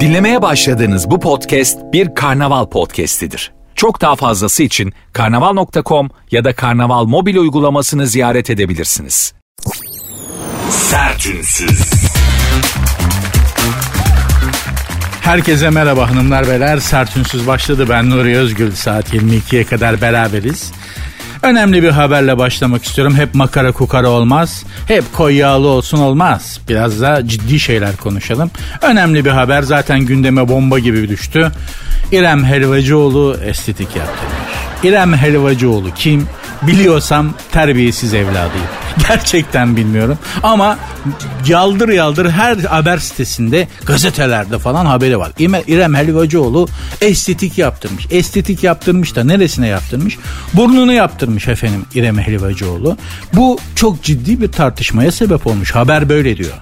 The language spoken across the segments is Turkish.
Dinlemeye başladığınız bu podcast bir karnaval podcastidir. Çok daha fazlası için karnaval.com ya da karnaval mobil uygulamasını ziyaret edebilirsiniz. Sertünsüz. Herkese merhaba hanımlar beyler. Sertünsüz başladı. Ben Nuri Özgül. Saat 22'ye kadar beraberiz. Önemli bir haberle başlamak istiyorum. Hep makara kukara olmaz. Hep koy yağlı olsun olmaz. Biraz da ciddi şeyler konuşalım. Önemli bir haber zaten gündeme bomba gibi düştü. İrem Helvacıoğlu estetik yaptırmış. İrem Helvacıoğlu kim? Biliyorsam terbiyesiz evladıyım. Gerçekten bilmiyorum. Ama yaldır yaldır her haber sitesinde gazetelerde falan haberi var. İrem Helvacıoğlu estetik yaptırmış. Estetik yaptırmış da neresine yaptırmış? Burnunu yaptırmış efendim İrem Helvacıoğlu. Bu çok ciddi bir tartışmaya sebep olmuş. Haber böyle diyor.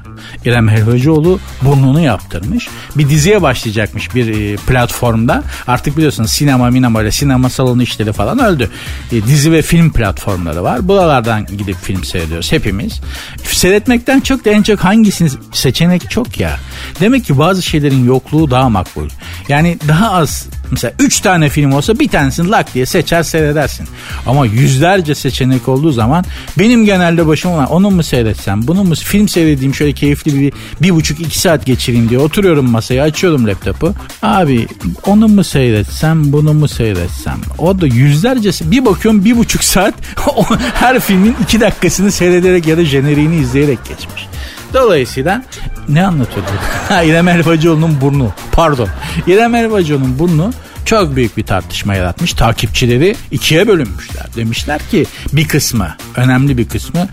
İrem Helvacıoğlu burnunu yaptırmış. Bir diziye başlayacakmış bir e, platformda. Artık biliyorsunuz sinema minema ile sinema salonu işleri falan öldü. E, dizi ve film platformları var. Buralardan gidip film seyrediyoruz hepimiz. Seyretmekten çok da en çok hangisini seçenek çok ya. Demek ki bazı şeylerin yokluğu daha makbul. Yani daha az mesela 3 tane film olsa bir tanesini lak diye seçer seyredersin. Ama yüzlerce seçenek olduğu zaman benim genelde başıma olan onu mu seyretsem bunu mu film seyredeyim şöyle keyifli bir bir buçuk iki saat geçireyim diye oturuyorum masaya açıyorum laptopu. Abi onu mu seyretsem bunu mu seyretsem o da yüzlercesi bir bakıyorum bir buçuk saat her filmin iki dakikasını seyrederek ya da jeneriğini izleyerek geçmiş. Dolayısıyla ne anlatıyorduk? İrem Elbacıoğlu'nun burnu. Pardon. İrem Elbacıoğlu'nun burnu çok büyük bir tartışma yaratmış. Takipçileri ikiye bölünmüşler. Demişler ki bir kısmı, önemli bir kısmı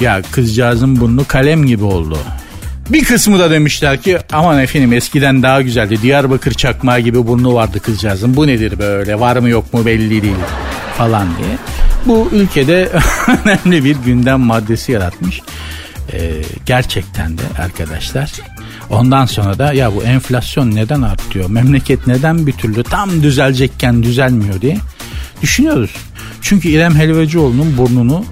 ya kızcağızın burnu kalem gibi oldu. Bir kısmı da demişler ki aman efendim eskiden daha güzeldi. Diyarbakır çakmağı gibi burnu vardı kızcağızın. Bu nedir böyle var mı yok mu belli değil falan diye. Bu ülkede önemli bir gündem maddesi yaratmış. Ee, gerçekten de arkadaşlar Ondan sonra da ya bu enflasyon neden artıyor? Memleket neden bir türlü tam düzelecekken düzelmiyor diye düşünüyoruz. Çünkü İrem Helvacıoğlu'nun burnunu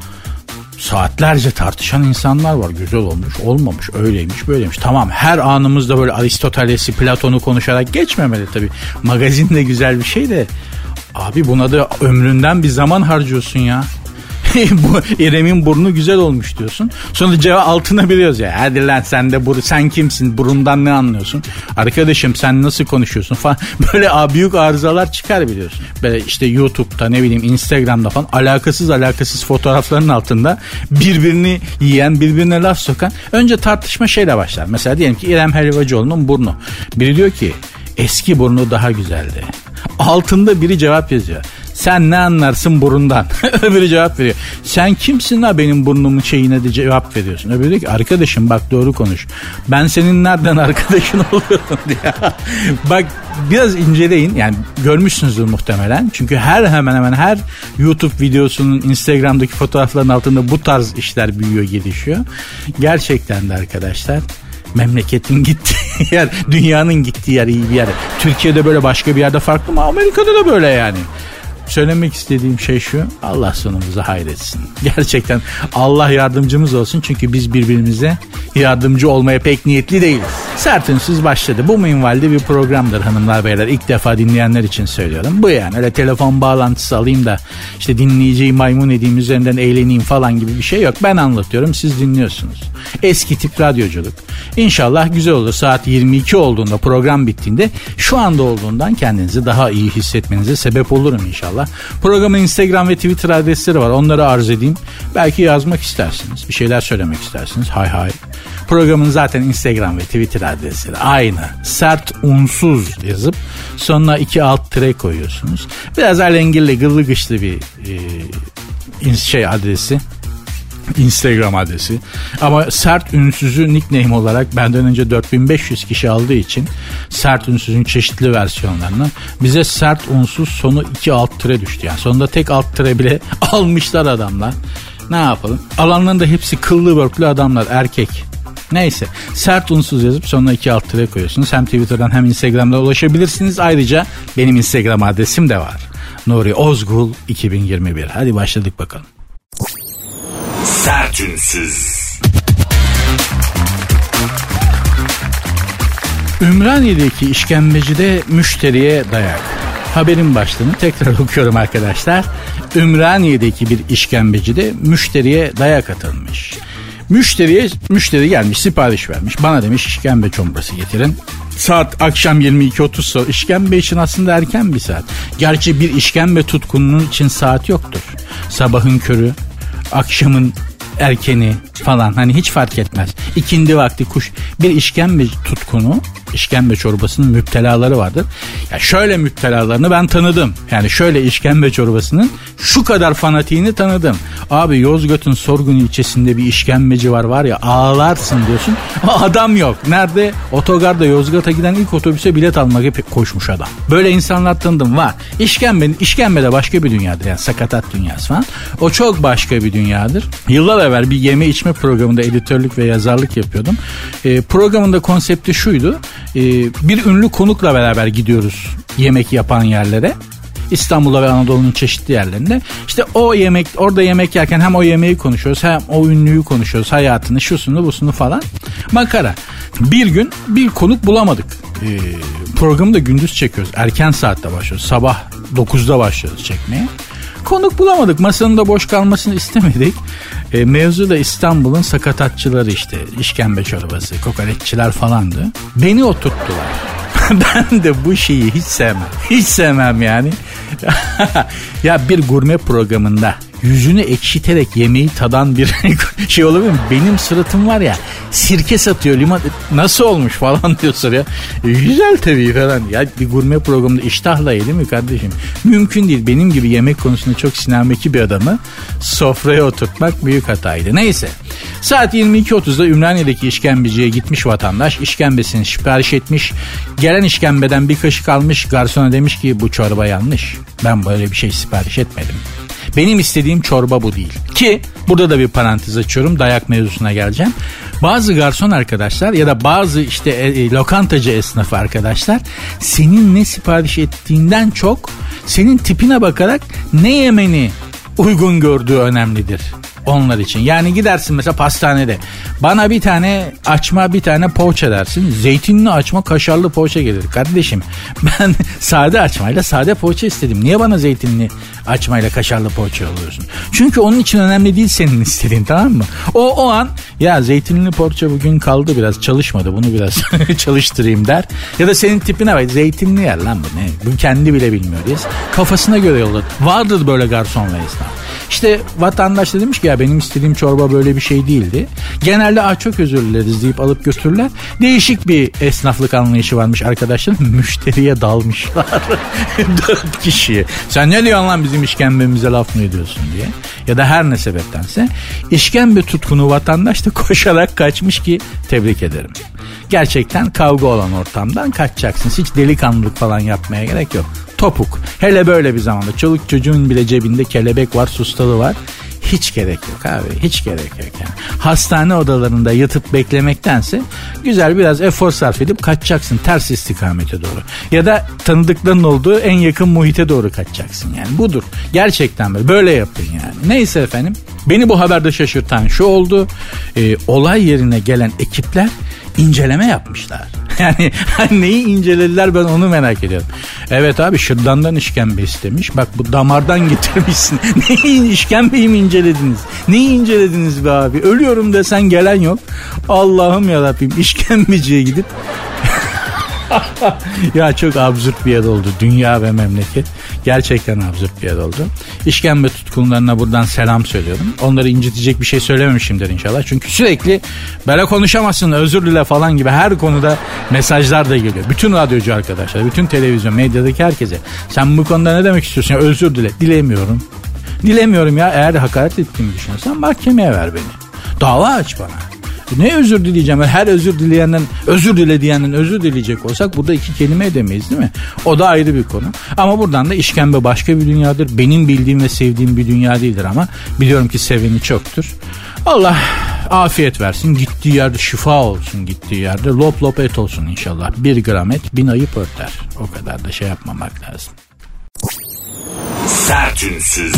saatlerce tartışan insanlar var. Güzel olmuş, olmamış, öyleymiş, böyleymiş. Tamam her anımızda böyle Aristoteles'i, Platon'u konuşarak geçmemeli tabii. Magazin de güzel bir şey de abi buna da ömründen bir zaman harcıyorsun ya. bu İrem'in burnu güzel olmuş diyorsun. Sonra cevap altına biliyoruz ya. Hadi lan sen de bur sen kimsin? Burundan ne anlıyorsun? Arkadaşım sen nasıl konuşuyorsun falan. Böyle büyük arızalar çıkar biliyorsun. Böyle işte YouTube'da ne bileyim Instagram'da falan alakasız alakasız fotoğrafların altında birbirini yiyen birbirine laf sokan. Önce tartışma şeyle başlar. Mesela diyelim ki İrem Helvacıoğlu'nun burnu. Biri diyor ki eski burnu daha güzeldi. Altında biri cevap yazıyor. Sen ne anlarsın burundan? Öbürü cevap veriyor. Sen kimsin la benim burnumun şeyine de cevap veriyorsun. Öbürü diyor ki arkadaşım bak doğru konuş. Ben senin nereden arkadaşın oluyorum diye. bak biraz inceleyin. Yani görmüşsünüzdür muhtemelen. Çünkü her hemen hemen her YouTube videosunun Instagram'daki fotoğrafların altında bu tarz işler büyüyor gelişiyor. Gerçekten de arkadaşlar memleketin gittiği yer, dünyanın gittiği yer iyi bir yer. Türkiye'de böyle başka bir yerde farklı mı? Amerika'da da böyle yani. Söylemek istediğim şey şu. Allah sonumuzu hayretsin. Gerçekten Allah yardımcımız olsun. Çünkü biz birbirimize yardımcı olmaya pek niyetli değiliz. Sertünsüz başladı. Bu minvalde bir programdır hanımlar beyler. İlk defa dinleyenler için söylüyorum. Bu yani öyle telefon bağlantısı alayım da işte dinleyiciyi maymun edeyim üzerinden eğleneyim falan gibi bir şey yok. Ben anlatıyorum siz dinliyorsunuz. Eski tip radyoculuk. İnşallah güzel olur. Saat 22 olduğunda program bittiğinde şu anda olduğundan kendinizi daha iyi hissetmenize sebep olurum inşallah. Programın Instagram ve Twitter adresleri var. Onları arz edeyim. Belki yazmak istersiniz. Bir şeyler söylemek istersiniz. Hay hay. Programın zaten Instagram ve Twitter adresleri aynı. Sert unsuz yazıp sonuna iki alt tire koyuyorsunuz. Biraz alengirli gıllı gışlı bir e, şey adresi Instagram adresi. Ama sert ünsüzü nickname olarak benden önce 4500 kişi aldığı için sert ünsüzün çeşitli versiyonlarını bize sert unsuz sonu 2 alt tire düştü. Yani sonunda tek alt tire bile almışlar adamlar. Ne yapalım? Alanlarında hepsi kıllı börklü adamlar erkek. Neyse sert unsuz yazıp sonuna iki alt tire koyuyorsunuz. Hem Twitter'dan hem Instagram'da ulaşabilirsiniz. Ayrıca benim Instagram adresim de var. Nuri Ozgul 2021. Hadi başladık bakalım. Sertünsüz. Ümraniye'deki işkembecide müşteriye dayak. Haberin başlığını tekrar okuyorum arkadaşlar. Ümraniye'deki bir işkembecide müşteriye dayak atılmış. Müşteriye müşteri gelmiş sipariş vermiş. Bana demiş işkembe çorbası getirin. Saat akşam 22.30 sonra işkembe için aslında erken bir saat. Gerçi bir işkembe tutkununun için saat yoktur. Sabahın körü, akşamın erkeni falan hani hiç fark etmez. İkindi vakti kuş bir işkembe tutkunu işkembe çorbasının müptelaları vardır. Ya şöyle müptelalarını ben tanıdım. Yani şöyle işkembe çorbasının şu kadar fanatiğini tanıdım. Abi Yozgat'ın Sorgun ilçesinde bir işkembeci var var ya ağlarsın diyorsun. Adam yok. Nerede? Otogarda Yozgat'a giden ilk otobüse bilet almak hep koşmuş adam. Böyle insanlar tanıdım var. İşkembe, işkembe de başka bir dünyadır yani sakatat dünyası falan. O çok başka bir dünyadır. Yıllar evvel bir yeme içme programında editörlük ve yazarlık yapıyordum. E, programın da konsepti şuydu. E, bir ünlü konukla beraber gidiyoruz yemek yapan yerlere. İstanbul'a ve Anadolu'nun çeşitli yerlerinde. İşte o yemek orada yemek yerken hem o yemeği konuşuyoruz hem o ünlüyü konuşuyoruz. Hayatını şusunu busunu falan. Makara. Bir gün bir konuk bulamadık. Ee, programı da gündüz çekiyoruz. Erken saatte başlıyoruz. Sabah 9'da başlıyoruz çekmeye. Konuk bulamadık. Masanın da boş kalmasını istemedik. E, mevzu da İstanbul'un sakatatçıları işte. işkembe çorbası, kokoreççiler falandı. Beni oturttular. ben de bu şeyi hiç sevmem. Hiç sevmem yani. ya bir gurme programında yüzünü ekşiterek yemeği tadan bir şey olabilir mi? Benim suratım var ya sirke satıyor limon nasıl olmuş falan diyor soruyor. E, güzel tabii falan. Ya bir gurme programında iştahla yedi mi kardeşim? Mümkün değil. Benim gibi yemek konusunda çok sinemeki bir adamı sofraya oturtmak büyük hataydı. Neyse. Saat 22.30'da Ümraniye'deki işkembeciye gitmiş vatandaş. işkembesini sipariş etmiş. Gelen işkembeden bir kaşık almış. Garsona demiş ki bu çorba yanlış. Ben böyle bir şey sipariş etmedim. Benim istediğim çorba bu değil. Ki burada da bir parantez açıyorum dayak mevzusuna geleceğim. Bazı garson arkadaşlar ya da bazı işte e, e, lokantacı esnafı arkadaşlar senin ne sipariş ettiğinden çok senin tipine bakarak ne yemeni uygun gördüğü önemlidir onlar için. Yani gidersin mesela pastanede. Bana bir tane açma bir tane poğaça dersin. Zeytinli açma kaşarlı poğaça gelir. Kardeşim ben sade açmayla sade poğaça istedim. Niye bana zeytinli açmayla kaşarlı poğaça alıyorsun? Çünkü onun için önemli değil senin istediğin tamam mı? O o an ya zeytinli poğaça bugün kaldı biraz çalışmadı bunu biraz çalıştırayım der. Ya da senin tipine bak zeytinli yer lan bu ne? Bu kendi bile bilmiyor diye. Kafasına göre yolladı. Vardır böyle garson ve esnaf. İşte vatandaş da demiş ki ya benim istediğim çorba böyle bir şey değildi. Genelde ah çok özür dileriz deyip alıp götürürler. Değişik bir esnaflık anlayışı varmış arkadaşlar. Müşteriye dalmışlar. Dört kişiye. Sen ne diyorsun lan bizim işkembemize laf mı ediyorsun diye. Ya da her ne sebeptense. işkembe tutkunu vatandaş da koşarak kaçmış ki tebrik ederim. Gerçekten kavga olan ortamdan kaçacaksınız. Hiç delikanlılık falan yapmaya gerek yok topuk. Hele böyle bir zamanda çoluk çocuğun bile cebinde kelebek var, sustalı var. Hiç gerek yok abi. Hiç gerek yok yani. Hastane odalarında yatıp beklemektense güzel biraz efor sarf edip kaçacaksın ters istikamete doğru. Ya da tanıdıkların olduğu en yakın muhite doğru kaçacaksın yani. Budur. Gerçekten böyle. Böyle yapın yani. Neyse efendim. Beni bu haberde şaşırtan şu oldu. E, olay yerine gelen ekipler inceleme yapmışlar. Yani neyi incelediler ben onu merak ediyorum. Evet abi şırdandan işkembe istemiş. Bak bu damardan getirmişsin. Neyi işkembeyi mi incelediniz? Neyi incelediniz be abi? Ölüyorum desen gelen yok. Allah'ım yarabbim işkembeciye gidip ya çok absürt bir yer oldu. Dünya ve memleket. Gerçekten absürt bir yer oldu. İşkembe tutkunlarına buradan selam söylüyorum. Onları incitecek bir şey söylememişimdir inşallah. Çünkü sürekli böyle konuşamazsın özür dile falan gibi her konuda mesajlar da geliyor. Bütün radyocu arkadaşlar, bütün televizyon, medyadaki herkese. Sen bu konuda ne demek istiyorsun? Ya, özür dile. Dilemiyorum. Dilemiyorum ya eğer hakaret ettiğimi düşünüyorsan mahkemeye ver beni. Dava aç bana. Ne özür dileyeceğim? Her özür dileyenden, özür dile diyenden özür dileyecek olsak burada iki kelime edemeyiz değil mi? O da ayrı bir konu. Ama buradan da işkembe başka bir dünyadır. Benim bildiğim ve sevdiğim bir dünya değildir ama biliyorum ki seveni çoktur. Allah afiyet versin. Gittiği yerde şifa olsun gittiği yerde. Lop lop et olsun inşallah. Bir gram et bin ayıp örter. O kadar da şey yapmamak lazım. Sertünsüz.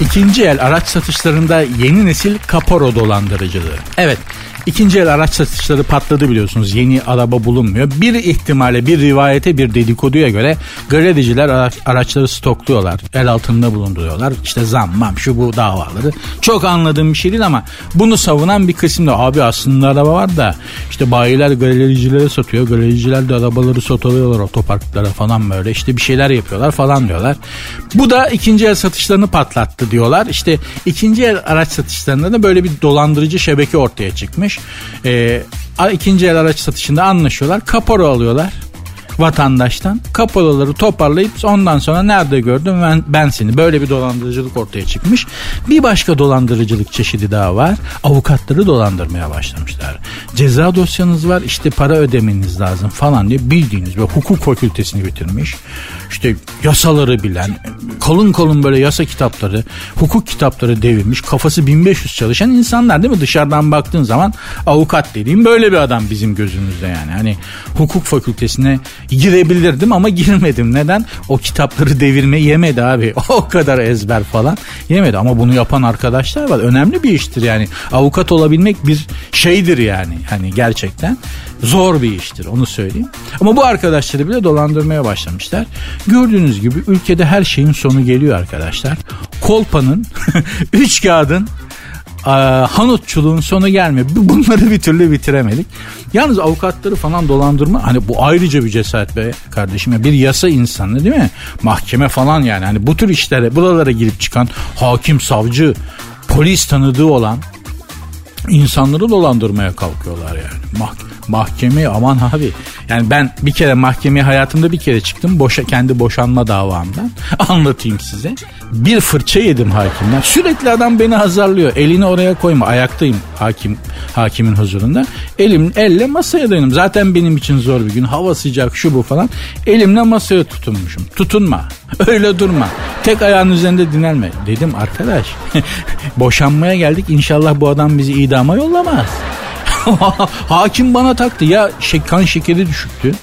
İkinci el araç satışlarında yeni nesil kaporo dolandırıcılığı. Evet İkinci el araç satışları patladı biliyorsunuz. Yeni araba bulunmuyor. Bir ihtimale, bir rivayete, bir dedikoduya göre galericiler araç, araçları stokluyorlar. El altında bulunduruyorlar. İşte zam, mam, şu bu davaları. Çok anladığım bir şey değil ama bunu savunan bir kısım da abi aslında araba var da işte bayiler galericilere satıyor. Galericiler de arabaları satıyorlar otoparklara falan böyle. İşte bir şeyler yapıyorlar falan diyorlar. Bu da ikinci el satışlarını patlattı diyorlar. İşte ikinci el araç satışlarında da böyle bir dolandırıcı şebeke ortaya çıkmış. Ee, ikinci el araç satışında anlaşıyorlar. Kapora alıyorlar vatandaştan. Kapalıları toparlayıp ondan sonra nerede gördüm ben, ben seni. Böyle bir dolandırıcılık ortaya çıkmış. Bir başka dolandırıcılık çeşidi daha var. Avukatları dolandırmaya başlamışlar. Ceza dosyanız var işte para ödemeniz lazım falan diye bildiğiniz ve hukuk fakültesini bitirmiş. İşte yasaları bilen, kalın kalın böyle yasa kitapları, hukuk kitapları devirmiş, kafası 1500 çalışan insanlar değil mi? Dışarıdan baktığın zaman avukat dediğim böyle bir adam bizim gözümüzde yani. Hani hukuk fakültesine girebilirdim ama girmedim. Neden? O kitapları devirme yemedi abi. O kadar ezber falan yemedi ama bunu yapan arkadaşlar var. Önemli bir iştir yani. Avukat olabilmek bir şeydir yani. Hani gerçekten zor bir iştir onu söyleyeyim. Ama bu arkadaşları bile dolandırmaya başlamışlar. Gördüğünüz gibi ülkede her şeyin sonu geliyor arkadaşlar. Kolpanın, üç kağıdın hanutçuluğun sonu gelmiyor. Bunları bir türlü bitiremedik. Yalnız avukatları falan dolandırma hani bu ayrıca bir cesaret be kardeşim. Bir yasa insanı değil mi? Mahkeme falan yani. Hani bu tür işlere buralara girip çıkan hakim, savcı, polis tanıdığı olan insanları dolandırmaya kalkıyorlar yani. Mahkeme Mahkeme aman abi. Yani ben bir kere mahkemeye hayatımda bir kere çıktım. Boşa, kendi boşanma davamdan. Anlatayım size. Bir fırça yedim hakimden. Sürekli adam beni azarlıyor. Elini oraya koyma. Ayaktayım hakim hakimin huzurunda. Elim elle masaya dayanım. Zaten benim için zor bir gün. Hava sıcak şu bu falan. Elimle masaya tutunmuşum. Tutunma. Öyle durma. Tek ayağın üzerinde dinelme. Dedim arkadaş boşanmaya geldik. İnşallah bu adam bizi idama yollamaz. Hakim bana taktı. Ya kan şekeri düşüktü.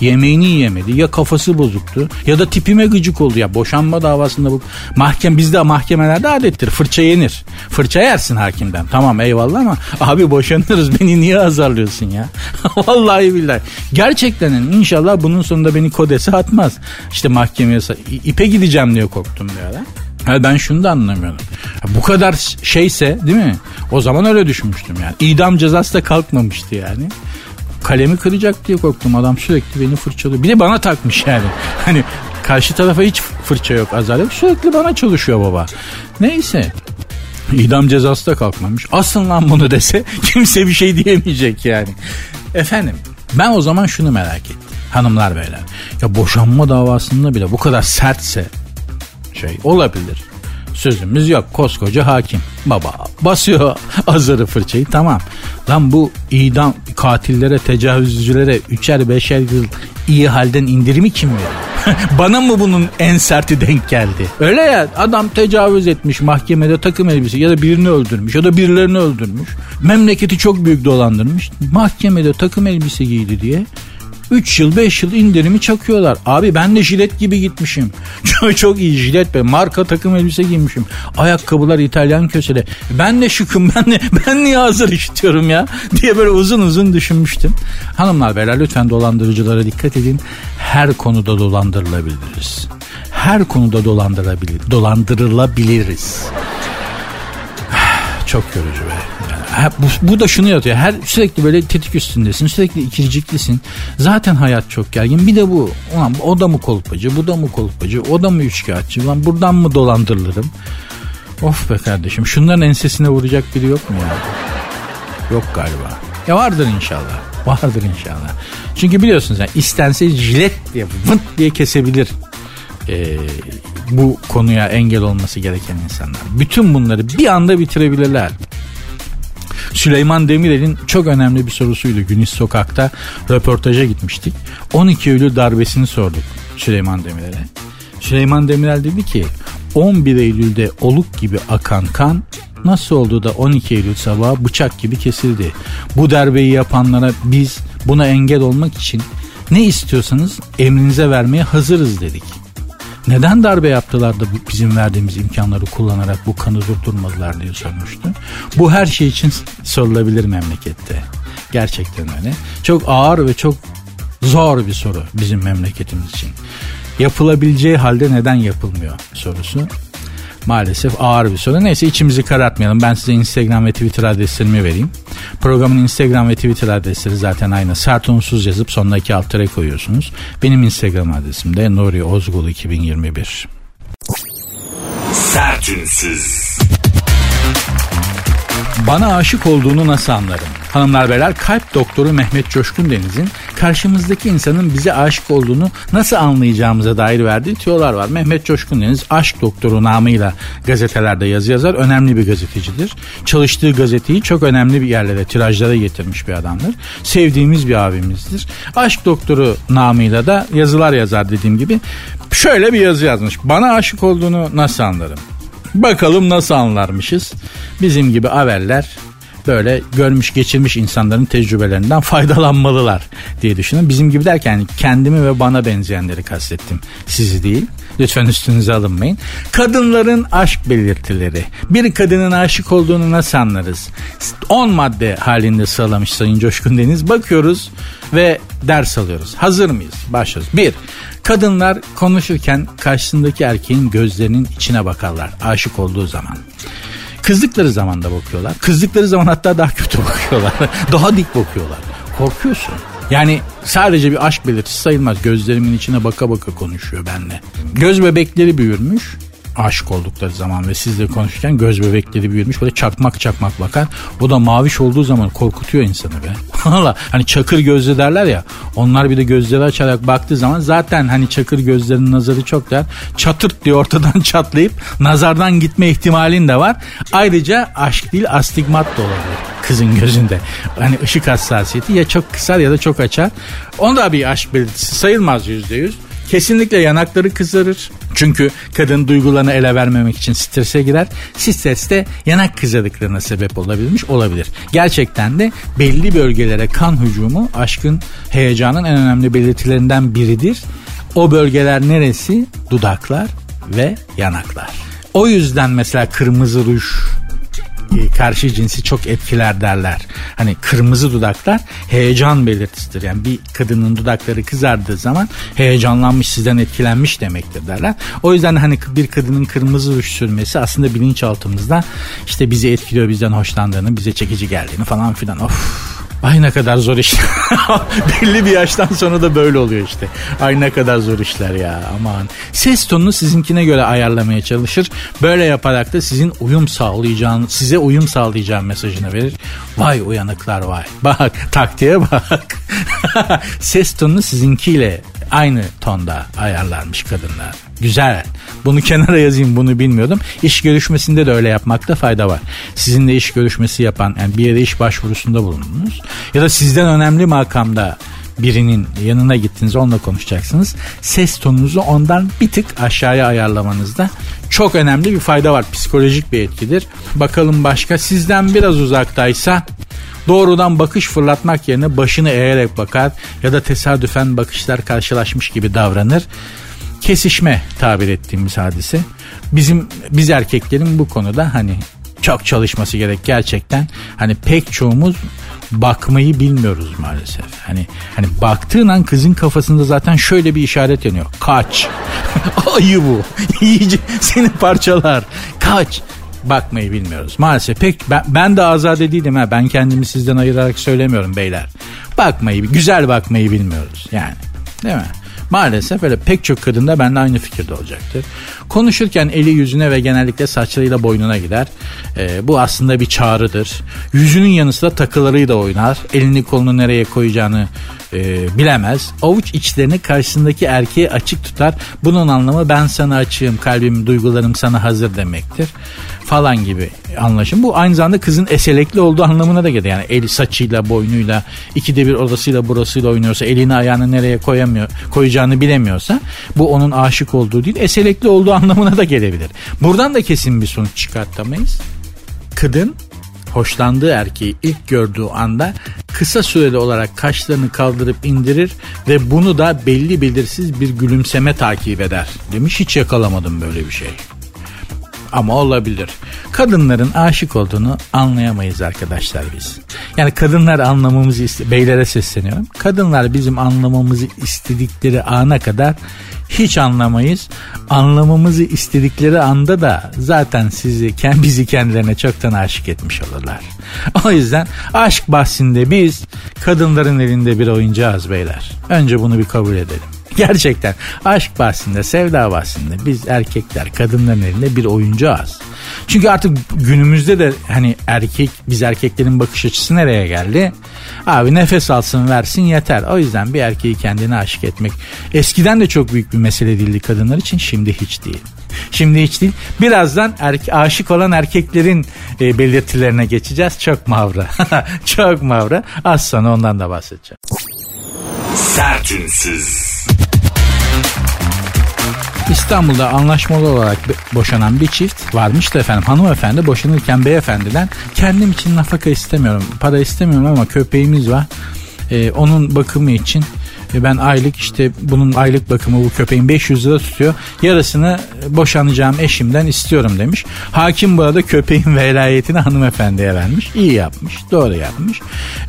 Yemeğini yiyemedi ya kafası bozuktu ya da tipime gıcık oldu. Ya boşanma davasında bu mahkem bizde mahkemelerde adettir. Fırça yenir. Fırça yersin hakimden. Tamam eyvallah ama abi boşanırız. Beni niye azarlıyorsun ya? Vallahi billahi. Gerçekten inşallah bunun sonunda beni kodese atmaz. İşte mahkemeye ipe gideceğim diye korktum bir yani ben şunu da anlamıyorum. Bu kadar şeyse değil mi? O zaman öyle düşünmüştüm yani. İdam cezası da kalkmamıştı yani. Kalemi kıracak diye korktum. Adam sürekli beni fırçalıyor. Bir de bana takmış yani. Hani karşı tarafa hiç fırça yok yok. Sürekli bana çalışıyor baba. Neyse. İdam cezası da kalkmamış. Asıl lan bunu dese kimse bir şey diyemeyecek yani. Efendim ben o zaman şunu merak ettim. Hanımlar beyler. Ya boşanma davasında bile bu kadar sertse şey olabilir. Sözümüz yok koskoca hakim baba basıyor azarı fırçayı tamam. Lan bu idam katillere tecavüzcülere üçer beşer yıl iyi halden indirimi kim veriyor? Bana mı bunun en serti denk geldi? Öyle ya adam tecavüz etmiş mahkemede takım elbise ya da birini öldürmüş ya da birilerini öldürmüş. Memleketi çok büyük dolandırmış. Mahkemede takım elbise giydi diye 3 yıl 5 yıl indirimi çakıyorlar. Abi ben de jilet gibi gitmişim. Çok, çok iyi jilet be. Marka takım elbise giymişim. Ayakkabılar İtalyan köşede. Ben de şıkım ben de ben niye hazır işitiyorum ya diye böyle uzun uzun düşünmüştüm. Hanımlar beyler lütfen dolandırıcılara dikkat edin. Her konuda dolandırılabiliriz. Her konuda dolandırılabilir, dolandırılabiliriz. Çok yorucu be. Yani, bu, bu da şunu yatıyor. Her sürekli böyle tetik üstündesin. Sürekli ikirciklisin. Zaten hayat çok gergin. Bir de bu. Ulan, o da mı kolpacı? Bu da mı kolpacı? O da mı üçkağıtçı? Ulan buradan mı dolandırılırım? Of be kardeşim. Şunların ensesine vuracak biri yok mu ya? Yok galiba. Ya vardır inşallah. Vardır inşallah. Çünkü biliyorsunuz yani istense jilet diye vınt diye kesebilir. Ee, bu konuya engel olması gereken insanlar. Bütün bunları bir anda bitirebilirler. Süleyman Demirel'in çok önemli bir sorusuydu. Güneş Sokak'ta röportaja gitmiştik. 12 Eylül darbesini sorduk Süleyman Demirel'e. Süleyman Demirel dedi ki 11 Eylül'de oluk gibi akan kan nasıl oldu da 12 Eylül sabahı bıçak gibi kesildi. Bu darbeyi yapanlara biz buna engel olmak için ne istiyorsanız emrinize vermeye hazırız dedik. Neden darbe yaptılar da bizim verdiğimiz imkanları kullanarak bu kanı durdurmadılar diye sormuştu. Bu her şey için sorulabilir memlekette. Gerçekten öyle. Çok ağır ve çok zor bir soru bizim memleketimiz için. Yapılabileceği halde neden yapılmıyor sorusu maalesef ağır bir soru. Neyse içimizi karartmayalım. Ben size Instagram ve Twitter adreslerimi vereyim. Programın Instagram ve Twitter adresleri zaten aynı. Sert unsuz yazıp sonuna iki alt koyuyorsunuz. Benim Instagram adresim de Nuri Ozgul 2021. Sertünsüz. Bana aşık olduğunu nasıl anlarım? Hanımlar beyler kalp doktoru Mehmet Coşkun Deniz'in karşımızdaki insanın bize aşık olduğunu nasıl anlayacağımıza dair verdiği tüyolar var. Mehmet Coşkun Deniz aşk doktoru namıyla gazetelerde yazı yazar. Önemli bir gazetecidir. Çalıştığı gazeteyi çok önemli bir yerlere, tirajlara getirmiş bir adamdır. Sevdiğimiz bir abimizdir. Aşk doktoru namıyla da yazılar yazar dediğim gibi. Şöyle bir yazı yazmış. Bana aşık olduğunu nasıl anlarım? Bakalım nasıl anlarmışız. Bizim gibi haberler böyle görmüş geçirmiş insanların tecrübelerinden faydalanmalılar diye düşünün. Bizim gibi derken kendimi ve bana benzeyenleri kastettim. Sizi değil. Lütfen üstünüze alınmayın. Kadınların aşk belirtileri. Bir kadının aşık olduğunu nasıl anlarız? 10 madde halinde sıralamış Sayın Coşkun Deniz. Bakıyoruz ve ders alıyoruz. Hazır mıyız? Başlıyoruz. 1. Kadınlar konuşurken karşısındaki erkeğin gözlerinin içine bakarlar aşık olduğu zaman. Kızdıkları zaman da bakıyorlar. Kızdıkları zaman hatta daha kötü bakıyorlar. daha dik bakıyorlar. Korkuyorsun. Yani sadece bir aşk belirtisi sayılmaz. Gözlerimin içine baka baka konuşuyor benimle. Göz bebekleri büyürmüş aşık oldukları zaman ve sizle konuşurken göz bebekleri büyümüş böyle çakmak çakmak bakar. O da maviş olduğu zaman korkutuyor insanı be. Valla hani çakır gözlü derler ya onlar bir de gözleri açarak baktığı zaman zaten hani çakır gözlerinin nazarı çok der. Çatırt diye ortadan çatlayıp nazardan gitme ihtimalin de var. Ayrıca aşk değil astigmat da olabilir kızın gözünde. Hani ışık hassasiyeti ya çok kısar ya da çok açar. Onu da bir aşk belirtisi sayılmaz yüzde yüz. Kesinlikle yanakları kızarır. Çünkü kadın duygularını ele vermemek için strese girer. Stres de yanak kızarıklığına sebep olabilmiş olabilir. Gerçekten de belli bölgelere kan hücumu aşkın heyecanın en önemli belirtilerinden biridir. O bölgeler neresi? Dudaklar ve yanaklar. O yüzden mesela kırmızı ruj karşı cinsi çok etkiler derler. Hani kırmızı dudaklar heyecan belirtisidir. Yani bir kadının dudakları kızardığı zaman heyecanlanmış sizden etkilenmiş demektir derler. O yüzden hani bir kadının kırmızı ruj sürmesi aslında bilinçaltımızda işte bizi etkiliyor bizden hoşlandığını bize çekici geldiğini falan filan. Of Ay ne kadar zor iş. Belli bir yaştan sonra da böyle oluyor işte. Ay ne kadar zor işler ya aman. Ses tonunu sizinkine göre ayarlamaya çalışır. Böyle yaparak da sizin uyum sağlayacağın, size uyum sağlayacağın mesajını verir. Vay uyanıklar vay. Bak taktiğe bak. Ses tonunu sizinkiyle aynı tonda ayarlarmış kadınlar. Güzel. Bunu kenara yazayım bunu bilmiyordum. İş görüşmesinde de öyle yapmakta fayda var. Sizinle iş görüşmesi yapan yani bir yere iş başvurusunda bulundunuz. Ya da sizden önemli makamda birinin yanına gittiniz onunla konuşacaksınız. Ses tonunuzu ondan bir tık aşağıya ayarlamanızda çok önemli bir fayda var. Psikolojik bir etkidir. Bakalım başka sizden biraz uzaktaysa doğrudan bakış fırlatmak yerine başını eğerek bakar ya da tesadüfen bakışlar karşılaşmış gibi davranır kesişme tabir ettiğimiz hadise. Bizim biz erkeklerin bu konuda hani çok çalışması gerek gerçekten. Hani pek çoğumuz bakmayı bilmiyoruz maalesef. Hani hani baktığın an kızın kafasında zaten şöyle bir işaret yanıyor. Kaç. Ayı bu. Yiyici seni parçalar. Kaç bakmayı bilmiyoruz. Maalesef pek ben, ben de azade değilim ha. Ben kendimi sizden ayırarak söylemiyorum beyler. Bakmayı, güzel bakmayı bilmiyoruz yani. Değil mi? Maalesef öyle pek çok kadın da benimle aynı fikirde olacaktır. Konuşurken eli yüzüne ve genellikle saçlarıyla boynuna gider. E, bu aslında bir çağrıdır. Yüzünün yanı sıra takılarıyla oynar. Elini kolunu nereye koyacağını e, bilemez. Avuç içlerini karşısındaki erkeğe açık tutar. Bunun anlamı ben sana açığım, kalbim, duygularım sana hazır demektir. Falan gibi anlaşım. Bu aynı zamanda kızın eselekli olduğu anlamına da gelir. Yani el saçıyla, boynuyla, ikide bir orasıyla burasıyla oynuyorsa, elini ayağını nereye koyamıyor, koyacağını bilemiyorsa bu onun aşık olduğu değil, eselekli olduğu anlamına da gelebilir. Buradan da kesin bir sonuç çıkartamayız. Kadın hoşlandığı erkeği ilk gördüğü anda kısa süreli olarak kaşlarını kaldırıp indirir ve bunu da belli belirsiz bir gülümseme takip eder. Demiş hiç yakalamadım böyle bir şey. Ama olabilir. Kadınların aşık olduğunu anlayamayız arkadaşlar biz. Yani kadınlar anlamamızı iste- beylere sesleniyorum. Kadınlar bizim anlamamızı istedikleri ana kadar hiç anlamayız. Anlamamızı istedikleri anda da zaten sizi bizi kendilerine çoktan aşık etmiş olurlar. O yüzden aşk bahsinde biz kadınların elinde bir oyuncağız beyler. Önce bunu bir kabul edelim. Gerçekten aşk bahsinde, sevda bahsinde biz erkekler kadınların elinde bir oyuncağız. Çünkü artık günümüzde de hani erkek biz erkeklerin bakış açısı nereye geldi? Abi nefes alsın versin yeter. O yüzden bir erkeği kendine aşık etmek eskiden de çok büyük bir mesele değildi kadınlar için şimdi hiç değil. Şimdi hiç değil. Birazdan erke, aşık olan erkeklerin e, belirtilerine geçeceğiz. Çok mavra. çok mavra. Az sonra ondan da bahsedeceğim. Sertünsüz. İstanbul'da anlaşmalı olarak boşanan bir çift varmış da efendim. Hanımefendi boşanırken beyefendiden kendim için nafaka istemiyorum para istemiyorum ama köpeğimiz var. Ee, onun bakımı için e, ben aylık işte bunun aylık bakımı bu köpeğin 500 lira tutuyor yarısını boşanacağım eşimden istiyorum demiş. Hakim bu arada köpeğin velayetini hanımefendiye vermiş iyi yapmış doğru yapmış.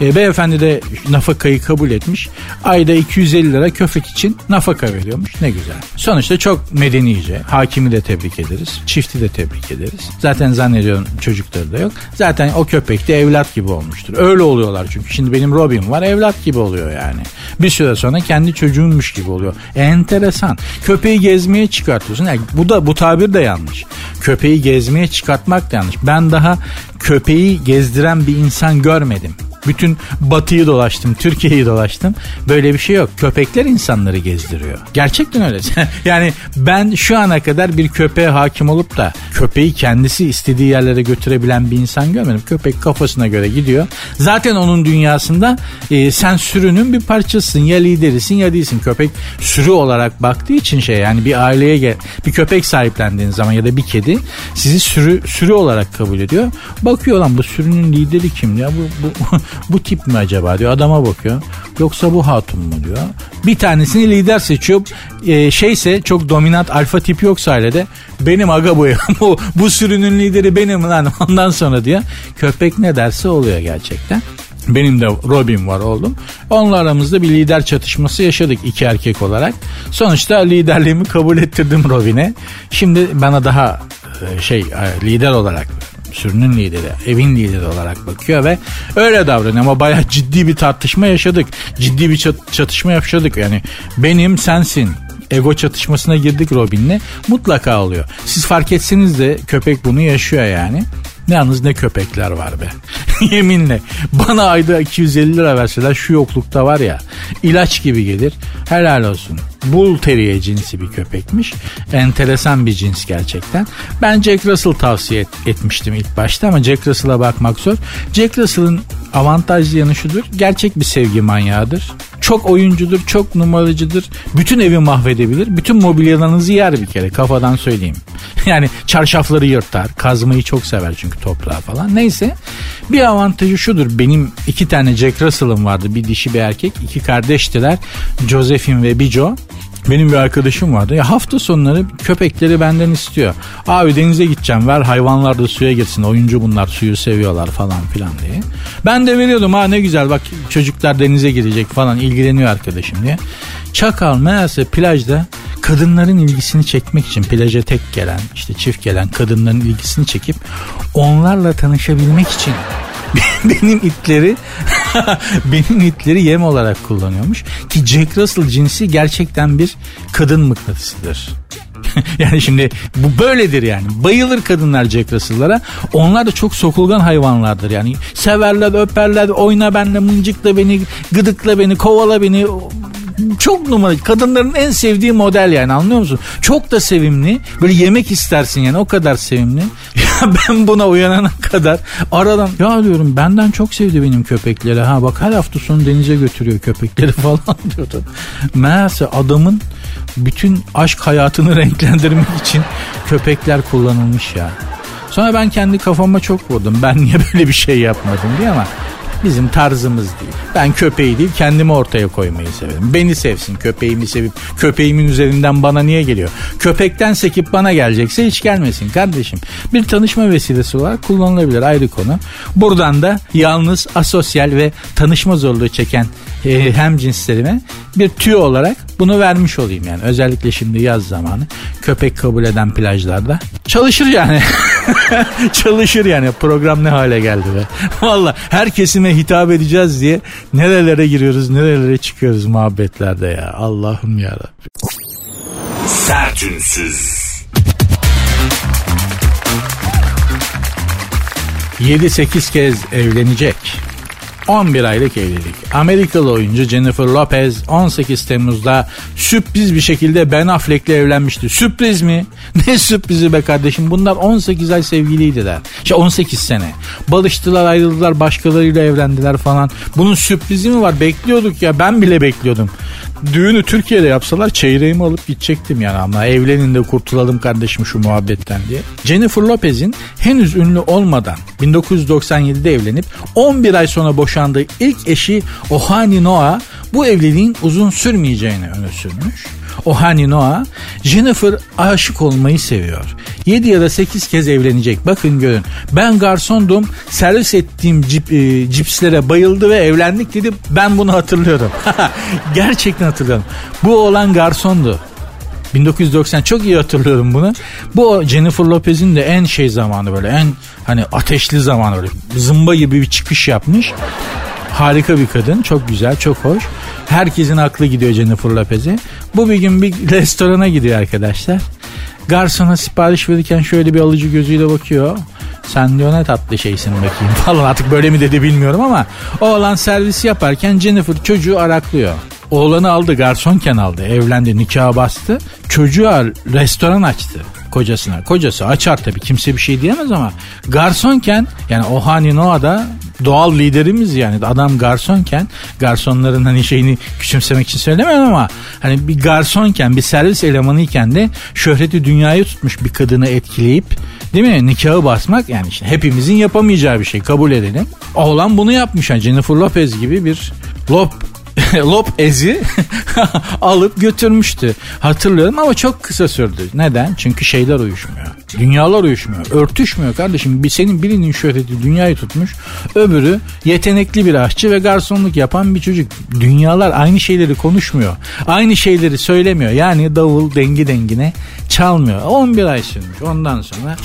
E, beyefendi de nafakayı kabul etmiş ayda 250 lira köpek için nafaka veriyormuş ne güzel. Sonuçta çok medenice hakimi de tebrik ederiz çifti de tebrik ederiz. Zaten zannediyorum çocukları da yok. Zaten o köpek de evlat gibi olmuştur. Öyle oluyorlar çünkü. Şimdi benim Robin var evlat gibi oluyor yani. Bir süre sonra kendi çocuğunmuş gibi oluyor. Enteresan. Köpeği gezmeye çıkartıyorsun. Yani bu da bu tabir de yanlış. Köpeği gezmeye çıkartmak da yanlış. Ben daha köpeği gezdiren bir insan görmedim. Bütün batıyı dolaştım, Türkiye'yi dolaştım. Böyle bir şey yok. Köpekler insanları gezdiriyor. Gerçekten öyle. yani ben şu ana kadar bir köpeğe hakim olup da köpeği kendisi istediği yerlere götürebilen bir insan görmedim. Köpek kafasına göre gidiyor. Zaten onun dünyasında e, sen sürünün bir parçasısın. Ya liderisin ya değilsin. Köpek sürü olarak baktığı için şey yani bir aileye gel, bir köpek sahiplendiğiniz zaman ya da bir kedi sizi sürü sürü olarak kabul ediyor. Bakıyor lan bu sürünün lideri kim ya? Bu, bu, bu tip mi acaba diyor. Adama bakıyor. Yoksa bu hatun mu diyor. Bir tanesini lider seçiyor. Ee, şeyse çok dominant alfa tipi yoksa ailede benim aga bu bu, bu sürünün lideri benim lan ondan sonra diyor. Köpek ne derse oluyor gerçekten. Benim de Robin var oğlum. Onunla aramızda bir lider çatışması yaşadık iki erkek olarak. Sonuçta liderliğimi kabul ettirdim Robin'e. Şimdi bana daha e, şey e, lider olarak sürünün lideri, evin lideri olarak bakıyor ve öyle davranıyor ama bayağı ciddi bir tartışma yaşadık. Ciddi bir çat- çatışma yaşadık. Yani benim sensin ego çatışmasına girdik Robin'le mutlaka oluyor. Siz fark etseniz de köpek bunu yaşıyor yani. Yalnız ne köpekler var be. Yeminle. Bana ayda 250 lira verseler şu yoklukta var ya ilaç gibi gelir. Helal olsun. Bull Terrier cinsi bir köpekmiş. Enteresan bir cins gerçekten. Ben Jack Russell tavsiye et- etmiştim ilk başta ama Jack Russell'a bakmak zor. Jack Russell'ın avantajlı yanı şudur. Gerçek bir sevgi manyağıdır. Çok oyuncudur, çok numaracıdır. Bütün evi mahvedebilir. Bütün mobilyalarınızı yer bir kere kafadan söyleyeyim. Yani çarşafları yırtar. Kazmayı çok sever çünkü toprağı falan. Neyse bir avantajı şudur. Benim iki tane Jack Russell'ım vardı. Bir dişi bir erkek. iki kardeştiler. Josephine ve Bijo. Benim bir arkadaşım vardı. Ya hafta sonları köpekleri benden istiyor. Abi denize gideceğim ver hayvanlar da suya girsin. Oyuncu bunlar suyu seviyorlar falan filan diye. Ben de veriyordum ha ne güzel bak çocuklar denize girecek falan ilgileniyor arkadaşım diye. Çakal meğerse plajda kadınların ilgisini çekmek için plaja tek gelen işte çift gelen kadınların ilgisini çekip onlarla tanışabilmek için benim itleri benim itleri yem olarak kullanıyormuş ki Jack Russell cinsi gerçekten bir kadın mıknatısıdır. yani şimdi bu böyledir yani. Bayılır kadınlar Jack Russell'lara. Onlar da çok sokulgan hayvanlardır yani. Severler, öperler, oyna benle, mıncıkla beni, gıdıkla beni, kovala beni. Çok numara. Kadınların en sevdiği model yani anlıyor musun? Çok da sevimli. Böyle yemek istersin yani o kadar sevimli. Ya ben buna uyanana kadar aradan ya diyorum benden çok sevdi benim köpekleri. Ha bak her hafta sonu denize götürüyor köpekleri falan diyordu. Meğerse adamın bütün aşk hayatını renklendirmek için köpekler kullanılmış ya. Sonra ben kendi kafama çok vurdum. Ben niye böyle bir şey yapmadım diye ama Bizim tarzımız değil. Ben köpeği değil kendimi ortaya koymayı severim. Beni sevsin köpeğimi sevip köpeğimin üzerinden bana niye geliyor? Köpekten sekip bana gelecekse hiç gelmesin kardeşim. Bir tanışma vesilesi olarak kullanılabilir ayrı konu. Buradan da yalnız asosyal ve tanışma zorluğu çeken e, hem cinslerime bir tüyo olarak bunu vermiş olayım yani. Özellikle şimdi yaz zamanı köpek kabul eden plajlarda çalışır yani. çalışır yani program ne hale geldi be. Valla her kesime hitap edeceğiz diye nerelere giriyoruz nerelere çıkıyoruz muhabbetlerde ya. Allah'ım ya Sertünsüz. 7-8 kez evlenecek. 11 aylık evlilik. Amerikalı oyuncu Jennifer Lopez 18 Temmuz'da sürpriz bir şekilde Ben Affleck'le evlenmişti. Sürpriz mi? Ne sürprizi be kardeşim? Bunlar 18 ay sevgiliydiler. İşte 18 sene. Balıştılar ayrıldılar başkalarıyla evlendiler falan. Bunun sürprizi mi var? Bekliyorduk ya ben bile bekliyordum. Düğünü Türkiye'de yapsalar çeyreğimi alıp gidecektim yani ama evlenin de kurtulalım kardeşim şu muhabbetten diye. Jennifer Lopez'in henüz ünlü olmadan 1997'de evlenip 11 ay sonra boşandığı ilk eşi Ohani Noah bu evliliğin uzun sürmeyeceğini öne sürmüş. Ohani Noah Jennifer aşık olmayı seviyor. 7 ya da 8 kez evlenecek. Bakın görün. Ben garsondum. Servis ettiğim cip, e, cipslere bayıldı ve evlendik dedi. Ben bunu hatırlıyorum. Gerçekten hatırlıyorum. Bu olan garsondu. 1990 çok iyi hatırlıyorum bunu. Bu Jennifer Lopez'in de en şey zamanı böyle en hani ateşli zamanı böyle zımba gibi bir çıkış yapmış. Harika bir kadın. Çok güzel, çok hoş. Herkesin aklı gidiyor Jennifer Lopez'e. Bu bir gün bir restorana gidiyor arkadaşlar. Garsona sipariş verirken şöyle bir alıcı gözüyle bakıyor. Sen diyor ne tatlı şeysin bakayım falan artık böyle mi dedi bilmiyorum ama oğlan servisi yaparken Jennifer çocuğu araklıyor. Oğlanı aldı garsonken aldı evlendi nikah bastı çocuğa restoran açtı kocasına. Kocası açar tabii kimse bir şey diyemez ama garsonken yani Ohani Noah'da doğal liderimiz yani adam garsonken garsonların hani şeyini küçümsemek için söylemiyorum ama hani bir garsonken bir servis elemanıyken de şöhreti dünyayı tutmuş bir kadını etkileyip değil mi nikahı basmak yani işte hepimizin yapamayacağı bir şey kabul edelim. Oğlan bunu yapmış yani Jennifer Lopez gibi bir Lop Lop ezi alıp götürmüştü. Hatırlıyorum ama çok kısa sürdü. Neden? Çünkü şeyler uyuşmuyor. Dünyalar uyuşmuyor. Örtüşmüyor kardeşim. Senin birinin şöhreti dünyayı tutmuş. Öbürü yetenekli bir aşçı ve garsonluk yapan bir çocuk. Dünyalar aynı şeyleri konuşmuyor. Aynı şeyleri söylemiyor. Yani davul dengi dengine çalmıyor. 11 ay sürmüş. Ondan sonra